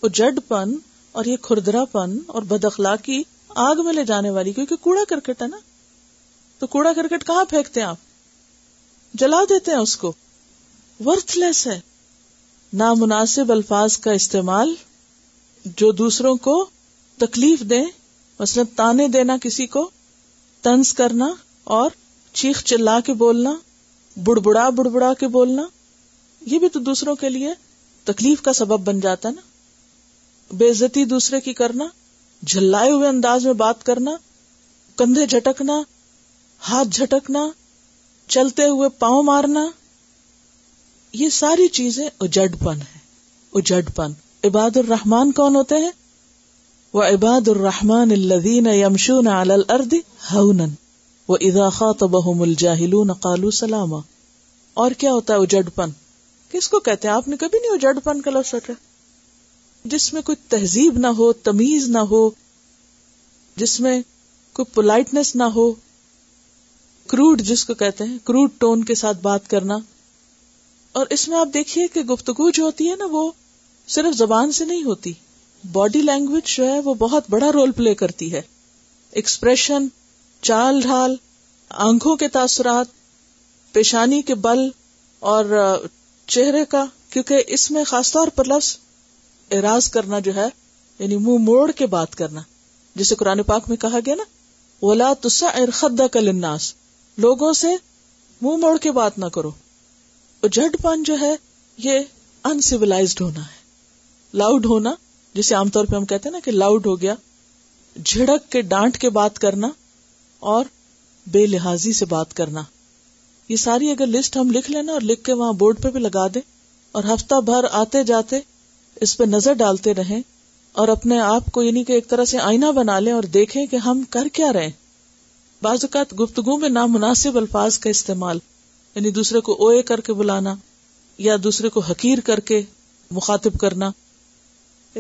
وہ جڈ پن اور یہ کھردرا پن اور بد اخلاقی آگ میں لے جانے والی کیونکہ کوڑا کرکٹ ہے نا تو کوڑا کرکٹ کہاں پھینکتے ہیں آپ جلا دیتے ہیں اس کو ورتھ لیس ہے نامناسب الفاظ کا استعمال جو دوسروں کو تکلیف دے مثلاً تانے دینا کسی کو تنز کرنا اور چیخ چلا کے بولنا بڑبڑا بڑبڑا کے بولنا یہ بھی تو دوسروں کے لیے تکلیف کا سبب بن جاتا ہے نا بے عزتی دوسرے کی کرنا جھلائے ہوئے انداز میں بات کرنا کندھے جھٹکنا ہاتھ جھٹکنا چلتے ہوئے پاؤں مارنا یہ ساری چیزیں اجڈ پن ہے اجڈ پن عباد الرحمان کون ہوتے ہیں وہ عباد الرحمان الدین یمشون یمش ہن وہ اضاخا تو بہ مل جہلو سلامہ اور کیا ہوتا ہے اجڑ پن کس کو کہتے ہیں آپ نے کبھی نہیں وہ پن کا لفظ سوچا جس میں کوئی تہذیب نہ ہو تمیز نہ ہو ہو جس جس میں کوئی نہ کروڈ کو کہتے ہیں کروڈ ٹون کے ساتھ بات کرنا اور اس میں آپ دیکھیے کہ گفتگو جو ہوتی ہے نا وہ صرف زبان سے نہیں ہوتی باڈی لینگویج جو ہے وہ بہت بڑا رول پلے کرتی ہے ایکسپریشن چال ڈھال آنکھوں کے تاثرات پیشانی کے بل اور چہرے کا کیونکہ اس میں خاص طور پر لفظ اراض کرنا جو ہے یعنی منہ موڑ کے بات کرنا جسے قرآن پاک میں کہا گیا نا تسا ارخدا کلناس لوگوں سے منہ موڑ کے بات نہ کرو جڈ پن جو ہے یہ ان ہے لاؤڈ ہونا جسے عام طور پہ ہم کہتے ہیں نا کہ لاؤڈ ہو گیا جھڑک کے ڈانٹ کے بات کرنا اور بے لحاظی سے بات کرنا یہ ساری اگر لسٹ ہم لکھ لینا اور لکھ کے وہاں بورڈ پہ بھی لگا دے اور ہفتہ بھر آتے جاتے اس پہ نظر ڈالتے رہے اور اپنے آپ کو یعنی کہ ایک طرح سے آئینہ بنا لے اور دیکھیں کہ ہم کر کیا رہے بعض اوقات گفتگو میں نامناسب الفاظ کا استعمال یعنی دوسرے کو اوئے کر کے بلانا یا دوسرے کو حقیر کر کے مخاطب کرنا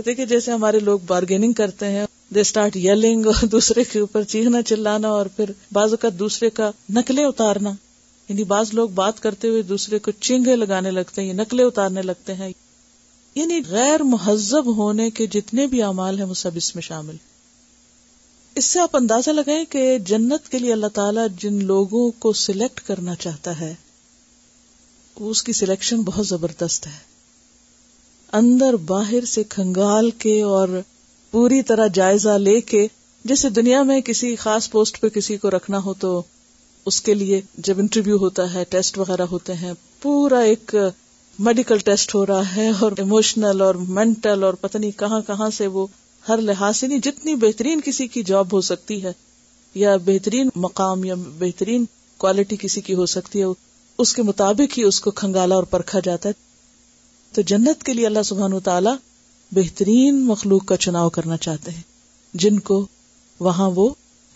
کہ جیسے ہمارے لوگ بارگیننگ کرتے ہیں دے اسٹارٹ یلنگ اور دوسرے کے اوپر چیخنا چلانا اور پھر بعض اوقات دوسرے کا نقلیں اتارنا یعنی بعض لوگ بات کرتے ہوئے دوسرے کو چینگے لگانے لگتے ہیں نقلیں اتارنے لگتے ہیں یعنی غیر مہذب ہونے کے جتنے بھی اعمال ہیں وہ سب اس میں شامل اس سے آپ اندازہ لگائیں کہ جنت کے لیے اللہ تعالی جن لوگوں کو سلیکٹ کرنا چاہتا ہے اس کی سلیکشن بہت زبردست ہے اندر باہر سے کھنگال کے اور پوری طرح جائزہ لے کے جیسے دنیا میں کسی خاص پوسٹ پہ کسی کو رکھنا ہو تو اس کے لیے جب انٹرویو ہوتا ہے ٹیسٹ وغیرہ ہوتے ہیں پورا ایک میڈیکل ٹیسٹ ہو رہا ہے اور اموشنل اور مینٹل اور پتہ نہیں کہاں کہاں سے وہ ہر لحاظ سے نہیں جتنی بہترین کسی کی جاب ہو سکتی ہے یا بہترین مقام یا بہترین کوالٹی کسی کی ہو سکتی ہے اس کے مطابق ہی اس کو کھنگالا اور پرکھا جاتا ہے تو جنت کے لیے اللہ سبحان تعالیٰ بہترین مخلوق کا چناؤ کرنا چاہتے ہیں جن کو وہاں وہ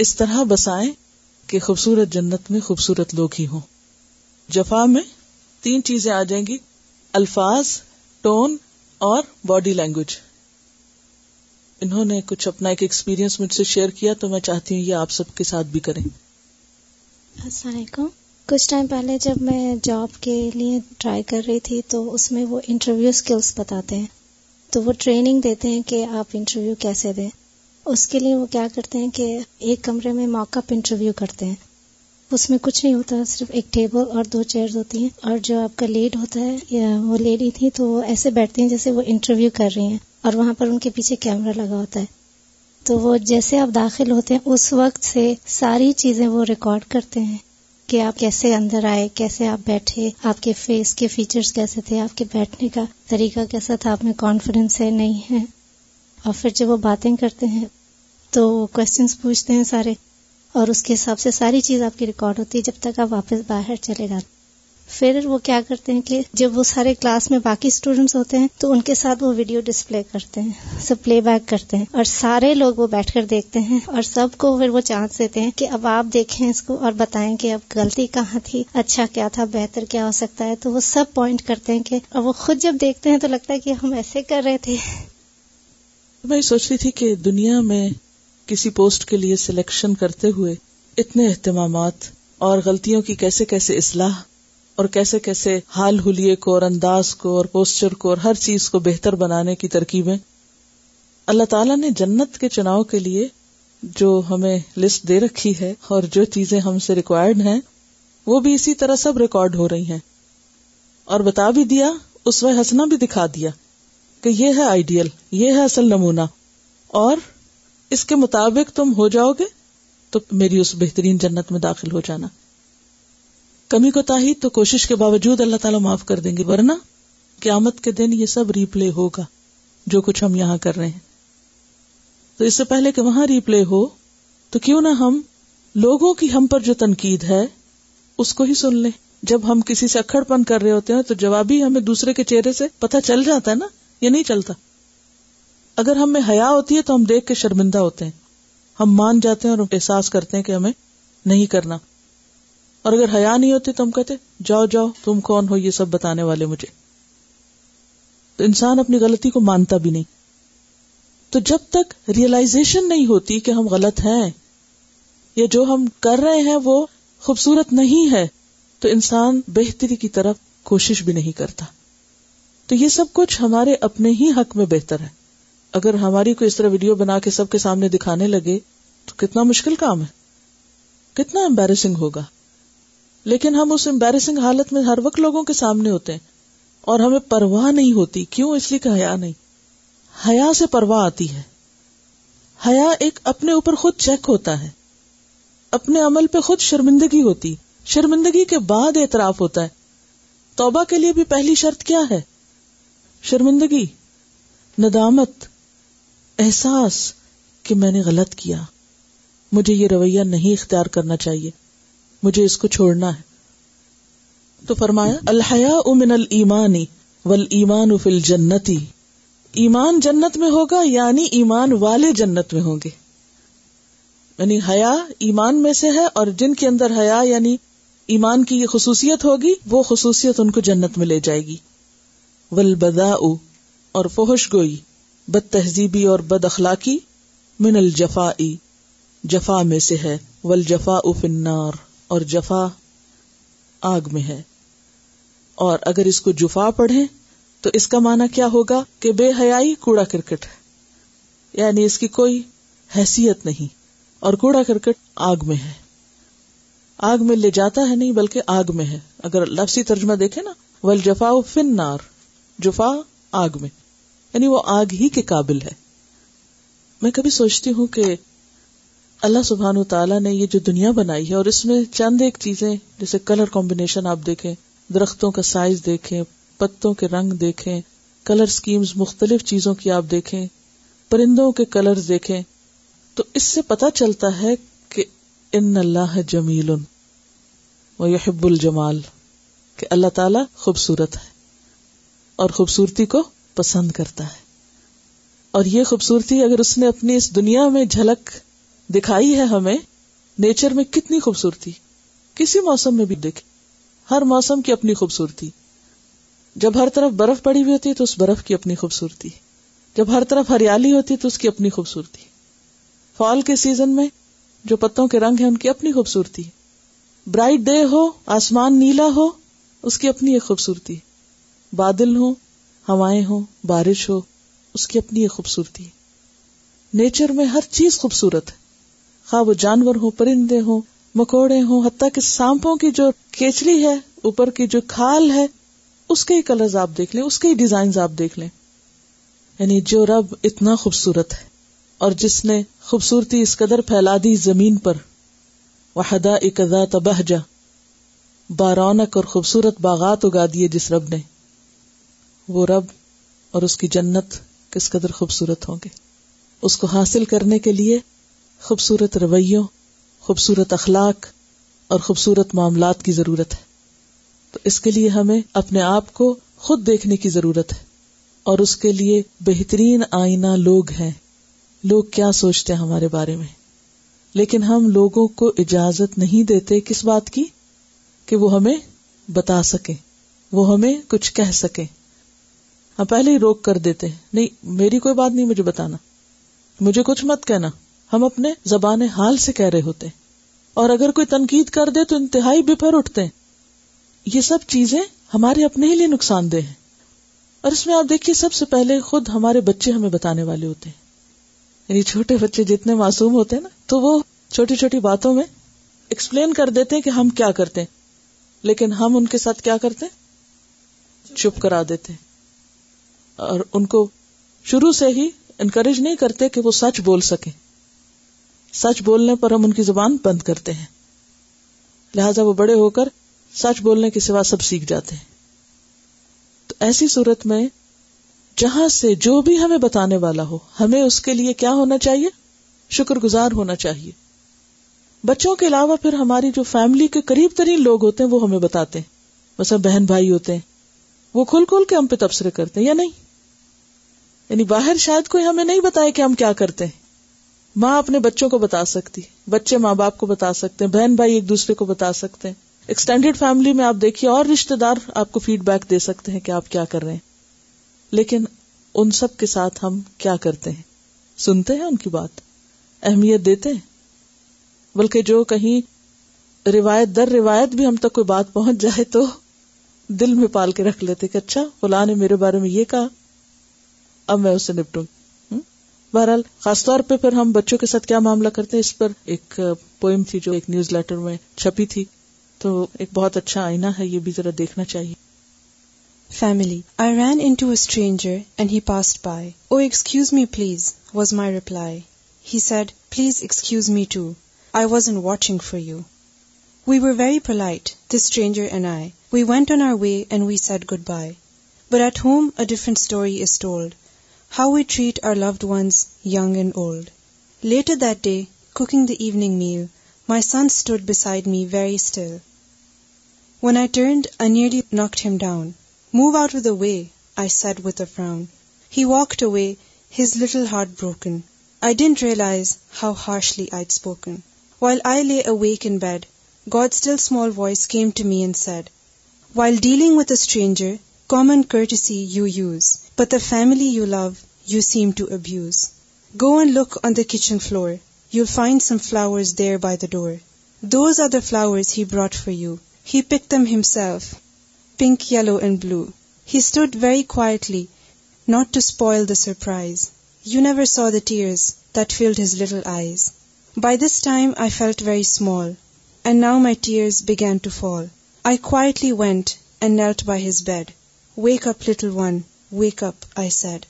اس طرح بسائیں کہ خوبصورت جنت میں خوبصورت لوگ ہی ہوں جفا میں تین چیزیں آ جائیں گی الفاظ ٹون اور باڈی لینگویج انہوں نے کچھ اپنا ایک ایکسپیرینس مجھ سے شیئر کیا تو میں چاہتی ہوں یہ آپ سب کے ساتھ بھی کریں السلام علیکم کچھ ٹائم پہلے جب میں جاب کے لیے ٹرائی کر رہی تھی تو اس میں وہ انٹرویو بتاتے ہیں تو وہ ٹریننگ دیتے ہیں کہ آپ انٹرویو کیسے دیں اس کے لیے وہ کیا کرتے ہیں کہ ایک کمرے میں ماک اپ انٹرویو کرتے ہیں اس میں کچھ نہیں ہوتا صرف ایک ٹیبل اور دو چیئر ہوتی ہیں اور جو آپ کا لیڈ ہوتا ہے وہ لیڈی تھی تو وہ ایسے بیٹھتی ہیں جیسے وہ انٹرویو کر رہی ہیں اور وہاں پر ان کے پیچھے کیمرہ لگا ہوتا ہے تو وہ جیسے آپ داخل ہوتے ہیں اس وقت سے ساری چیزیں وہ ریکارڈ کرتے ہیں کہ آپ کیسے اندر آئے کیسے آپ بیٹھے آپ کے فیس کے فیچرز کیسے تھے آپ کے بیٹھنے کا طریقہ کیسا تھا آپ میں کانفیڈینس ہے نہیں ہے اور پھر جب وہ باتیں کرتے ہیں تو کوشچنس پوچھتے ہیں سارے اور اس کے حساب سے ساری چیز آپ کی ریکارڈ ہوتی ہے جب تک آپ واپس باہر چلے گا پھر وہ کیا کرتے ہیں کہ جب وہ سارے کلاس میں باقی اسٹوڈینٹس ہوتے ہیں تو ان کے ساتھ وہ ویڈیو ڈسپلے کرتے ہیں سب پلے بیک کرتے ہیں اور سارے لوگ وہ بیٹھ کر دیکھتے ہیں اور سب کو پھر وہ چانس دیتے ہیں کہ اب آپ دیکھیں اس کو اور بتائیں کہ اب غلطی کہاں تھی اچھا کیا تھا بہتر کیا ہو سکتا ہے تو وہ سب پوائنٹ کرتے ہیں کہ اور وہ خود جب دیکھتے ہیں تو لگتا ہے کہ ہم ایسے کر رہے تھے میں سوچ رہی تھی کہ دنیا میں کسی پوسٹ کے لیے سلیکشن کرتے ہوئے اتنے اہتمامات اور غلطیوں کی کیسے کیسے اصلاح اور کیسے کیسے حال ہولیے کو اور انداز کو اور پوسچر کو اور ہر چیز کو بہتر بنانے کی ترکیبیں اللہ تعالیٰ نے جنت کے چناؤ کے لیے جو ہمیں لسٹ دے رکھی ہے اور جو چیزیں ہم سے ریکوائرڈ ہیں وہ بھی اسی طرح سب ریکارڈ ہو رہی ہیں اور بتا بھی دیا اس ہنسنا بھی دکھا دیا کہ یہ ہے آئیڈیل یہ ہے اصل نمونہ اور اس کے مطابق تم ہو جاؤ گے تو میری اس بہترین جنت میں داخل ہو جانا کمی کو تاہی تو کوشش کے باوجود اللہ تعالیٰ معاف کر دیں گے ورنہ قیامت کے دن یہ سب ریپلے ہوگا جو کچھ ہم یہاں کر رہے ہیں تو اس سے پہلے کہ وہاں ریپلے ہو تو کیوں نہ ہم لوگوں کی ہم پر جو تنقید ہے اس کو ہی سن لیں جب ہم کسی سے اکھڑ پن کر رہے ہوتے ہیں تو جوابی ہمیں دوسرے کے چہرے سے پتہ چل جاتا ہے نا یا نہیں چلتا اگر ہمیں حیا ہوتی ہے تو ہم دیکھ کے شرمندہ ہوتے ہیں ہم مان جاتے ہیں اور احساس کرتے ہیں کہ ہمیں نہیں کرنا اور اگر حیا نہیں ہوتی تو ہم کہتے جاؤ جاؤ تم کون ہو یہ سب بتانے والے مجھے تو انسان اپنی غلطی کو مانتا بھی نہیں تو جب تک ریئلائزیشن نہیں ہوتی کہ ہم غلط ہیں یا جو ہم کر رہے ہیں وہ خوبصورت نہیں ہے تو انسان بہتری کی طرف کوشش بھی نہیں کرتا تو یہ سب کچھ ہمارے اپنے ہی حق میں بہتر ہے اگر ہماری کوئی اس طرح ویڈیو بنا کے سب کے سامنے دکھانے لگے تو کتنا مشکل کام ہے کتنا امبیرسنگ ہوگا لیکن ہم اس امبیرسنگ حالت میں ہر وقت لوگوں کے سامنے ہوتے ہیں اور ہمیں پرواہ نہیں ہوتی کیوں اس لیے کہ حیا حیا نہیں سے پرواہ آتی ہے حیا ایک اپنے اوپر خود چیک ہوتا ہے اپنے عمل پہ خود شرمندگی ہوتی شرمندگی کے بعد اعتراف ہوتا ہے توبہ کے لیے بھی پہلی شرط کیا ہے شرمندگی ندامت احساس کہ میں نے غلط کیا مجھے یہ رویہ نہیں اختیار کرنا چاہیے مجھے اس کو چھوڑنا ہے تو فرمایا الحیا امن المانی ول ایمان جنتی ایمان جنت میں ہوگا یعنی ایمان والے جنت میں ہوں گے یعنی حیا ایمان میں سے ہے اور جن کے اندر حیا یعنی ایمان کی یہ خصوصیت ہوگی وہ خصوصیت ان کو جنت میں لے جائے گی ول بدا اور فوہش گوئی بد تہذیبی اور بد اخلاقی من الجفا جفا میں سے ہے ولجفا النار اور جفا آگ میں ہے اور اگر اس کو جفا پڑھے تو اس کا مانا کیا ہوگا کہ بے حیائی کوڑا کرکٹ یعنی اس کی کوئی حیثیت نہیں اور کوڑا کرکٹ آگ میں ہے آگ میں لے جاتا ہے نہیں بلکہ آگ میں ہے اگر لفظی ترجمہ دیکھے نا ول فن فنار جفا آگ میں یعنی وہ آگ ہی کے قابل ہے میں کبھی سوچتی ہوں کہ اللہ سبحان تعالیٰ نے یہ جو دنیا بنائی ہے اور اس میں چند ایک چیزیں جیسے کلر کمبینیشن آپ دیکھیں درختوں کا سائز دیکھیں پتوں کے رنگ دیکھیں کلر مختلف چیزوں کی آپ دیکھیں پرندوں کے کلر دیکھیں تو اس سے پتا چلتا ہے کہ ان اللہ جمیل یحب الجمال کہ اللہ تعالی خوبصورت ہے اور خوبصورتی کو پسند کرتا ہے اور یہ خوبصورتی اگر اس نے اپنی اس دنیا میں جھلک دکھائی ہے ہمیں نیچر میں کتنی خوبصورتی کسی موسم میں بھی دیکھے ہر موسم کی اپنی خوبصورتی جب ہر طرف برف پڑی ہوئی ہوتی ہے تو اس برف کی اپنی خوبصورتی جب ہر طرف ہریالی ہوتی ہے تو اس کی اپنی خوبصورتی فال کے سیزن میں جو پتوں کے رنگ ہیں ان کی اپنی خوبصورتی برائٹ ڈے ہو آسمان نیلا ہو اس کی اپنی ایک خوبصورتی بادل ہو ہوائیں ہوں بارش ہو اس کی اپنی ایک خوبصورتی ہے نیچر میں ہر چیز خوبصورت ہے خواہ وہ جانور ہو پرندے ہوں مکوڑے ہوں حتیٰ کہ سانپوں کی جو کیچلی ہے اوپر کی جو کھال ہے اس کے ہی کلرز آپ دیکھ لیں اس کے ہی ڈیزائنز آپ دیکھ لیں یعنی جو رب اتنا خوبصورت ہے اور جس نے خوبصورتی اس قدر پھیلا دی زمین پر وحدا اکدا تبہجا جا بارونق اور خوبصورت باغات اگا دیے جس رب نے وہ رب اور اس کی جنت کس قدر خوبصورت ہوں گے اس کو حاصل کرنے کے لیے خوبصورت رویوں خوبصورت اخلاق اور خوبصورت معاملات کی ضرورت ہے تو اس کے لیے ہمیں اپنے آپ کو خود دیکھنے کی ضرورت ہے اور اس کے لیے بہترین آئینہ لوگ ہیں لوگ کیا سوچتے ہیں ہمارے بارے میں لیکن ہم لوگوں کو اجازت نہیں دیتے کس بات کی کہ وہ ہمیں بتا سکے وہ ہمیں کچھ کہہ سکے ہم ہاں، پہلے ہی روک کر دیتے ہیں نہیں میری کوئی بات نہیں مجھے بتانا مجھے کچھ مت کہنا ہم اپنے زبان حال سے کہہ رہے ہوتے اور اگر کوئی تنقید کر دے تو انتہائی بے پر اٹھتے یہ سب چیزیں ہمارے اپنے ہی لیے نقصان دہ ہیں اور اس میں آپ دیکھیے سب سے پہلے خود ہمارے بچے ہمیں بتانے والے ہوتے ہیں یعنی چھوٹے بچے جتنے معصوم ہوتے ہیں نا تو وہ چھوٹی چھوٹی باتوں میں ایکسپلین کر دیتے ہیں کہ ہم کیا کرتے ہیں لیکن ہم ان کے ساتھ کیا کرتے ہیں چپ کرا دیتے ہیں اور ان کو شروع سے ہی انکریج نہیں کرتے کہ وہ سچ بول سکیں سچ بولنے پر ہم ان کی زبان بند کرتے ہیں لہذا وہ بڑے ہو کر سچ بولنے کے سوا سب سیکھ جاتے ہیں تو ایسی صورت میں جہاں سے جو بھی ہمیں بتانے والا ہو ہمیں اس کے لیے کیا ہونا چاہیے شکر گزار ہونا چاہیے بچوں کے علاوہ پھر ہماری جو فیملی کے قریب ترین لوگ ہوتے ہیں وہ ہمیں بتاتے ہیں بس بہن بھائی ہوتے ہیں وہ کھل کھل کے ہم پہ تبصرے کرتے ہیں یا نہیں یعنی باہر شاید کوئی ہمیں نہیں بتایا کہ ہم کیا کرتے ہیں ماں اپنے بچوں کو بتا سکتی بچے ماں باپ کو بتا سکتے ہیں بہن بھائی ایک دوسرے کو بتا سکتے ہیں ایکسٹینڈیڈ فیملی میں آپ دیکھیے اور رشتے دار آپ کو فیڈ بیک دے سکتے ہیں کہ آپ کیا کر رہے ہیں لیکن ان سب کے ساتھ ہم کیا کرتے ہیں سنتے ہیں ان کی بات اہمیت دیتے ہیں بلکہ جو کہیں روایت در روایت بھی ہم تک کوئی بات پہنچ جائے تو دل میں پال کے رکھ لیتے کہ اچھا فلاں نے میرے بارے میں یہ کہا اب میں اسے نپٹوں بہرحال خاص طور پہ پھر ہم بچوں کے ساتھ کیا معاملہ کرتے ہیں اس پر ایک پوئم تھی جو ایک نیوز لیٹر میں چھپی تھی تو ایک بہت اچھا آئینہ ہے یہ بھی ذرا دیکھنا چاہیے family I I I rain in in to to and and and he he passed by by oh excuse excuse me me please please was was my reply said watching for you we we we were very polite this stranger went on our way good but at home a different story is told how we treat our loved ones, young and old. Later that day, cooking the evening meal, my son stood beside me very still. When I turned, I nearly knocked him down. "Move out of the way," I said with a frown. He walked away, his little heart broken. I didn't realize how harshly I'd spoken. While I lay awake in bed, God's still small voice came to me and said, "While dealing with a stranger, common courtesy you use, but the family you love you seem to abuse. Go and look on the kitchen floor. You'll find some flowers there by the door. Those are the flowers he brought for you. He picked them himself, pink, yellow, and blue. He stood very quietly, not to spoil the surprise. You never saw the tears that filled his little eyes. By this time I felt very small, and now my tears began to fall. I quietly went and knelt by his bed. "Wake up, little one, wake up," I said.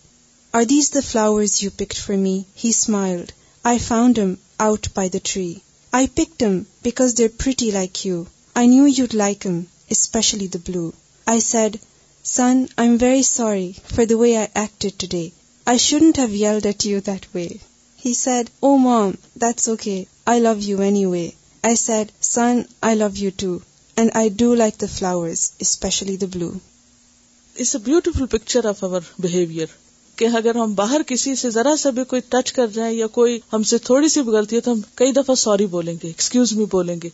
Are these the flowers you picked for me? He smiled. I found 'em out by the tree. I picked 'em because they're pretty like you. I knew you'd like 'em, especially the blue. I said, Son, I'm very sorry for the way I acted today. I shouldn't have yelled at you that way. He said, Oh, Mom, that's okay. I love you anyway. I said, Son, I love you too. And I do like the flowers, especially the blue. It's a beautiful picture of our behavior. کہ اگر ہم باہر کسی سے ذرا سا بھی کوئی ٹچ کر جائیں یا کوئی ہم سے تھوڑی سی بھی غلطی ہے تو ہم کئی دفعہ سوری بولیں گے ایکسکیوز می بولیں گے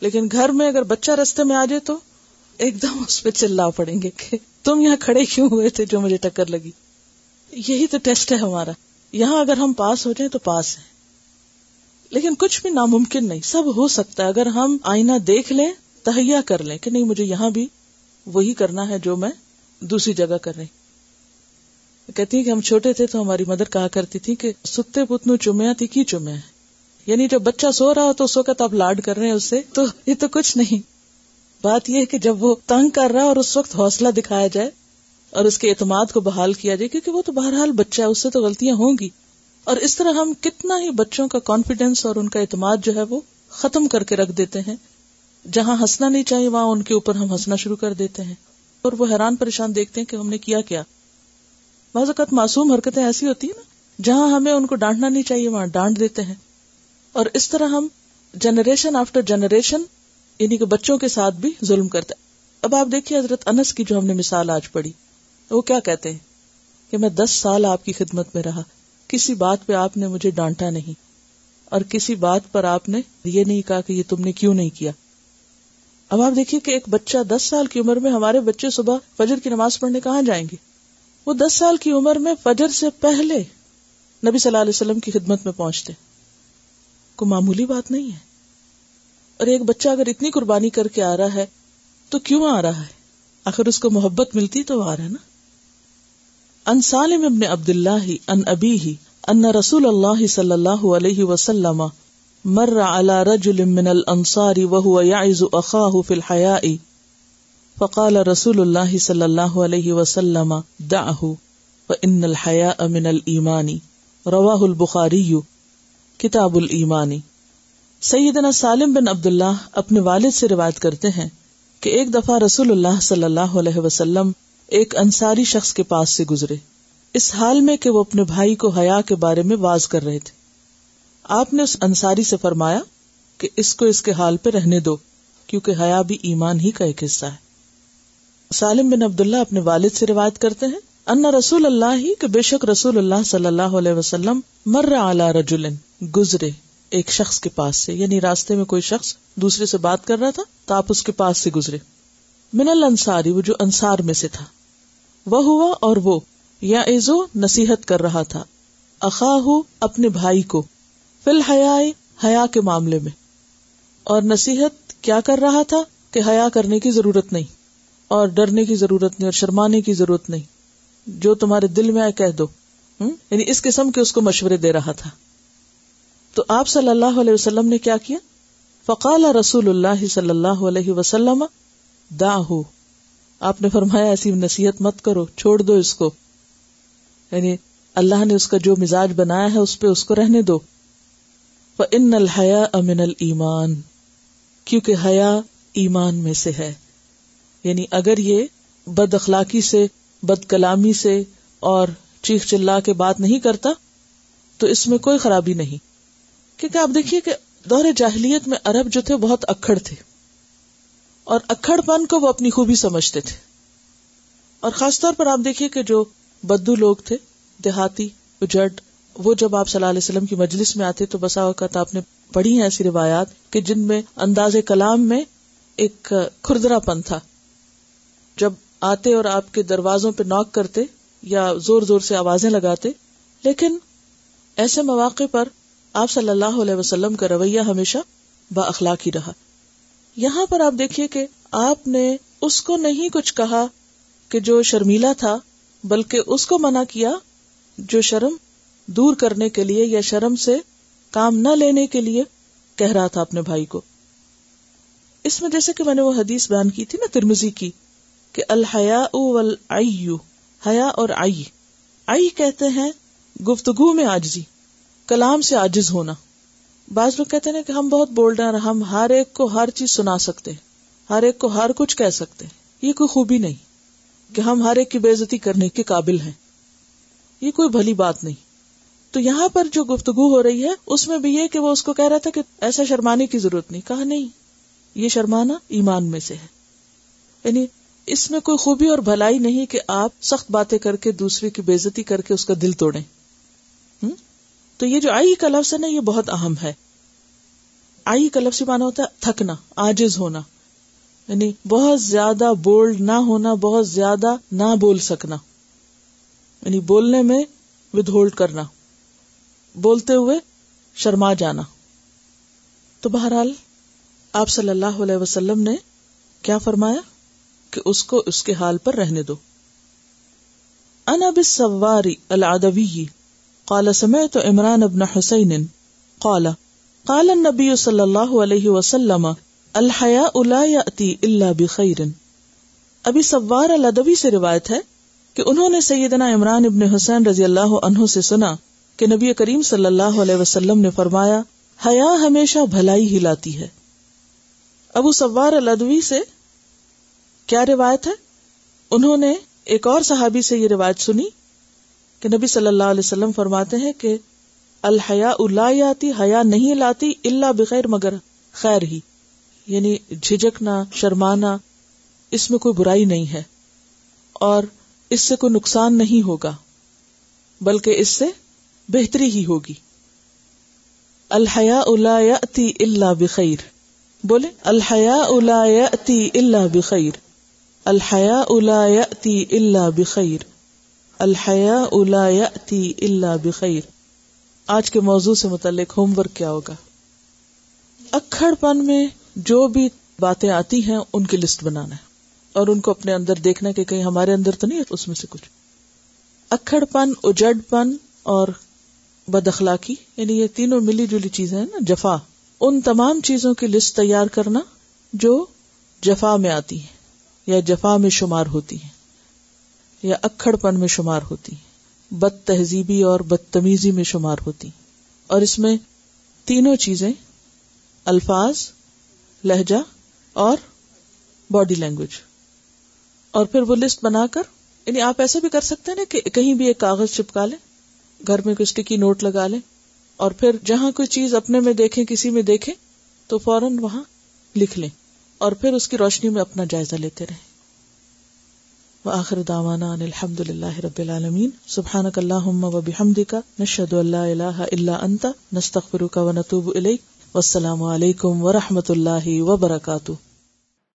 لیکن گھر میں اگر بچہ رستے میں آ جائے تو ایک دم اس پہ چلا پڑیں گے کہ تم یہاں کھڑے کیوں ہوئے تھے جو مجھے ٹکر لگی یہی تو ٹیسٹ ہے ہمارا یہاں اگر ہم پاس ہو جائیں تو پاس ہیں لیکن کچھ بھی ناممکن نہیں سب ہو سکتا ہے اگر ہم آئینہ دیکھ لیں تہیا کر لیں کہ نہیں مجھے یہاں بھی وہی کرنا ہے جو میں دوسری جگہ کر رہی کہتی ہیں کہ ہم چھوٹے تھے تو ہماری مدر کہا کرتی تھی کہ ستے پتنو چمیا تھی کی چمیا یعنی جب بچہ سو رہا ہو تو اس وقت آپ لاڈ کر رہے ہیں اس سے تو یہ تو کچھ نہیں بات یہ ہے کہ جب وہ تنگ کر رہا ہے اور اس وقت حوصلہ دکھایا جائے اور اس کے اعتماد کو بحال کیا جائے کیونکہ وہ تو بہرحال بچہ ہے اس سے تو غلطیاں ہوں گی اور اس طرح ہم کتنا ہی بچوں کا کانفیڈینس اور ان کا اعتماد جو ہے وہ ختم کر کے رکھ دیتے ہیں جہاں ہنسنا نہیں چاہیے وہاں ان کے اوپر ہم ہنسنا شروع کر دیتے ہیں اور وہ حیران پریشان دیکھتے ہیں کہ ہم نے کیا کیا بعض اوقات معصوم حرکتیں ایسی ہوتی ہیں نا جہاں ہمیں ان کو ڈانٹنا نہیں چاہیے وہاں ڈانٹ دیتے ہیں اور اس طرح ہم جنریشن آفٹر جنریشن یعنی کہ بچوں کے ساتھ بھی ظلم کرتے ہیں اب آپ دیکھیے حضرت انس کی جو ہم نے مثال آج پڑھی وہ کیا کہتے ہیں کہ میں دس سال آپ کی خدمت میں رہا کسی بات پہ آپ نے مجھے ڈانٹا نہیں اور کسی بات پر آپ نے یہ نہیں کہا کہ یہ تم نے کیوں نہیں کیا اب آپ دیکھیے کہ ایک بچہ دس سال کی عمر میں ہمارے بچے صبح فجر کی نماز پڑھنے کہاں جائیں گے وہ دس سال کی عمر میں فجر سے پہلے نبی صلی اللہ علیہ وسلم کی خدمت میں پہنچتے کو معمولی بات نہیں ہے اور ایک بچہ اگر اتنی قربانی کر کے آ رہا ہے تو کیوں آ رہا ہے اس کو محبت ملتی تو آ رہا ہے نا سالم اپنے عبد اللہ ان ابی ان رسول اللہ صلی اللہ علیہ وسلم مر من يعز اخاه في الحياء فقال رسول اللہ صلی اللہ علیہ وسلم الحیاء من رواہ البخاری کتاب الایمانی سیدنا سالم بن عبداللہ اپنے والد سے روایت کرتے ہیں کہ ایک دفعہ رسول اللہ صلی اللہ علیہ وسلم ایک انصاری شخص کے پاس سے گزرے اس حال میں کہ وہ اپنے بھائی کو حیا کے بارے میں واز کر رہے تھے آپ نے اس انصاری سے فرمایا کہ اس کو اس کے حال پہ رہنے دو کیونکہ بھی ایمان ہی کا ایک حصہ ہے سالم بن عبد اللہ اپنے والد سے روایت کرتے ہیں انا رسول اللہ ہی کہ بے شک رسول اللہ صلی اللہ علیہ وسلم مر اعلی رجولن گزرے ایک شخص کے پاس سے یعنی راستے میں کوئی شخص دوسرے سے بات کر رہا تھا تو آپ اس کے پاس سے گزرے من الصاری وہ جو انصار میں سے تھا وہ ہوا اور وہ یا ایزو نصیحت کر رہا تھا اخا ہو اپنے بھائی کو فی الحیا حیا کے معاملے میں اور نصیحت کیا کر رہا تھا کہ حیا کرنے کی ضرورت نہیں اور ڈرنے کی ضرورت نہیں اور شرمانے کی ضرورت نہیں جو تمہارے دل میں آئے کہہ دو یعنی اس قسم کے اس کو مشورے دے رہا تھا تو آپ صلی اللہ علیہ وسلم نے کیا کیا فقال رسول اللہ صلی اللہ علیہ وسلم ہو آپ نے فرمایا ایسی نصیحت مت کرو چھوڑ دو اس کو یعنی اللہ نے اس کا جو مزاج بنایا ہے اس پہ اس کو رہنے دو ان الحیا امن المان کیونکہ حیا ایمان میں سے ہے یعنی اگر یہ بد اخلاقی سے بد کلامی سے اور چیخ چل کے بات نہیں کرتا تو اس میں کوئی خرابی نہیں کیونکہ آپ دیکھیے کہ دور جاہلیت میں ارب جو تھے بہت اکڑ تھے اور اکڑ پن کو وہ اپنی خوبی سمجھتے تھے اور خاص طور پر آپ دیکھیے کہ جو بدو لوگ تھے دیہاتی اجڑ وہ جب آپ صلی اللہ علیہ وسلم کی مجلس میں آتے تو بسا اوقات آپ نے پڑھی ہیں ایسی روایات کہ جن میں انداز کلام میں ایک کھردرا پن تھا جب آتے اور آپ کے دروازوں پہ نوک کرتے یا زور زور سے آوازیں لگاتے لیکن ایسے مواقع پر آپ صلی اللہ علیہ وسلم کا رویہ ہمیشہ با اخلاق ہی رہا یہاں پر آپ دیکھیے کہ آپ نے اس کو نہیں کچھ کہا کہ جو شرمیلا تھا بلکہ اس کو منع کیا جو شرم دور کرنے کے لیے یا شرم سے کام نہ لینے کے لیے کہہ رہا تھا اپنے بھائی کو اس میں جیسے کہ میں نے وہ حدیث بیان کی تھی نا ترمزی کی کہ الحیا حیا اور آئی آئی کہتے ہیں گفتگو میں آجزی کلام سے آجز ہونا بعض لوگ کہتے ہیں کہ ہم بہت بول رہے ہیں ہم ہر ایک کو ہر چیز سنا سکتے ہیں ہر ایک کو ہر کچھ کہہ سکتے ہیں یہ کوئی خوبی نہیں کہ ہم ہر ایک کی بےزتی کرنے کے قابل ہیں یہ کوئی بھلی بات نہیں تو یہاں پر جو گفتگو ہو رہی ہے اس میں بھی یہ کہ وہ اس کو کہہ رہا تھا کہ ایسا شرمانے کی ضرورت نہیں کہا نہیں یہ شرمانا ایمان میں سے ہے یعنی اس میں کوئی خوبی اور بھلائی نہیں کہ آپ سخت باتیں کر کے دوسرے کی بےزتی کر کے اس کا دل توڑیں تو یہ جو آئی کا لفظ ہے نا یہ بہت اہم ہے آئی کا لفظ مانا ہوتا ہے تھکنا آجز ہونا یعنی بہت زیادہ بولڈ نہ ہونا بہت زیادہ نہ بول سکنا یعنی بولنے میں ود ہولڈ کرنا بولتے ہوئے شرما جانا تو بہرحال آپ صلی اللہ علیہ وسلم نے کیا فرمایا کہ اس کو اس کے حال پر رہنے دو انا بالسواری العدوی قال سمعت عمران ابن حسین قال قال النبی صلی اللہ علیہ وسلم الحیاء لا یأتی الا بخیر ابھی سوار العدوی سے روایت ہے کہ انہوں نے سیدنا عمران ابن حسین رضی اللہ عنہ سے سنا کہ نبی کریم صلی اللہ علیہ وسلم نے فرمایا حیا ہمیشہ بھلائی ہی لاتی ہے ابو سوار العدوی سے کیا روایت ہے انہوں نے ایک اور صحابی سے یہ روایت سنی کہ نبی صلی اللہ علیہ وسلم فرماتے ہیں کہ الحیا الا نہیں لاتی اللہ بخیر مگر خیر ہی یعنی جھجکنا شرمانا اس میں کوئی برائی نہیں ہے اور اس سے کوئی نقصان نہیں ہوگا بلکہ اس سے بہتری ہی ہوگی الحیا اللہ بخیر بولے الحیا الایا اللہ بخیر الحیا الا یاتی اللہ بخیر الحیا الا یاتی اللہ بخیر آج کے موضوع سے متعلق ہوم ورک کیا ہوگا اکڑ پن میں جو بھی باتیں آتی ہیں ان کی لسٹ بنانا ہے اور ان کو اپنے اندر دیکھنا کہ کہیں ہمارے اندر تو نہیں اس میں سے کچھ اکڑ پن اجڑ پن اور بدخلاقی یعنی یہ تینوں ملی جلی چیزیں ہیں نا جفا ان تمام چیزوں کی لسٹ تیار کرنا جو جفا میں آتی ہیں یا جفا میں شمار ہوتی ہیں یا اکڑ پن میں شمار ہوتی ہیں بد تہذیبی اور بدتمیزی میں شمار ہوتی ہیں اور اس میں تینوں چیزیں الفاظ لہجہ اور باڈی لینگویج اور پھر وہ لسٹ بنا کر یعنی آپ ایسا بھی کر سکتے ہیں نا کہیں بھی ایک کاغذ چپکا لیں گھر میں کوئی اسٹکی نوٹ لگا لیں اور پھر جہاں کوئی چیز اپنے میں دیکھیں کسی میں دیکھیں تو فوراً وہاں لکھ لیں اور پھر اس کی روشنی میں اپنا جائزہ لیتے رہیں وآخر دعوانا ان الحمد للہ رب العالمین سبحانک اللہم و بحمدک نشہد اللہ الہ الا انت نستغفرک و نتوب الیک والسلام علیکم ورحمۃ اللہ وبرکاتہ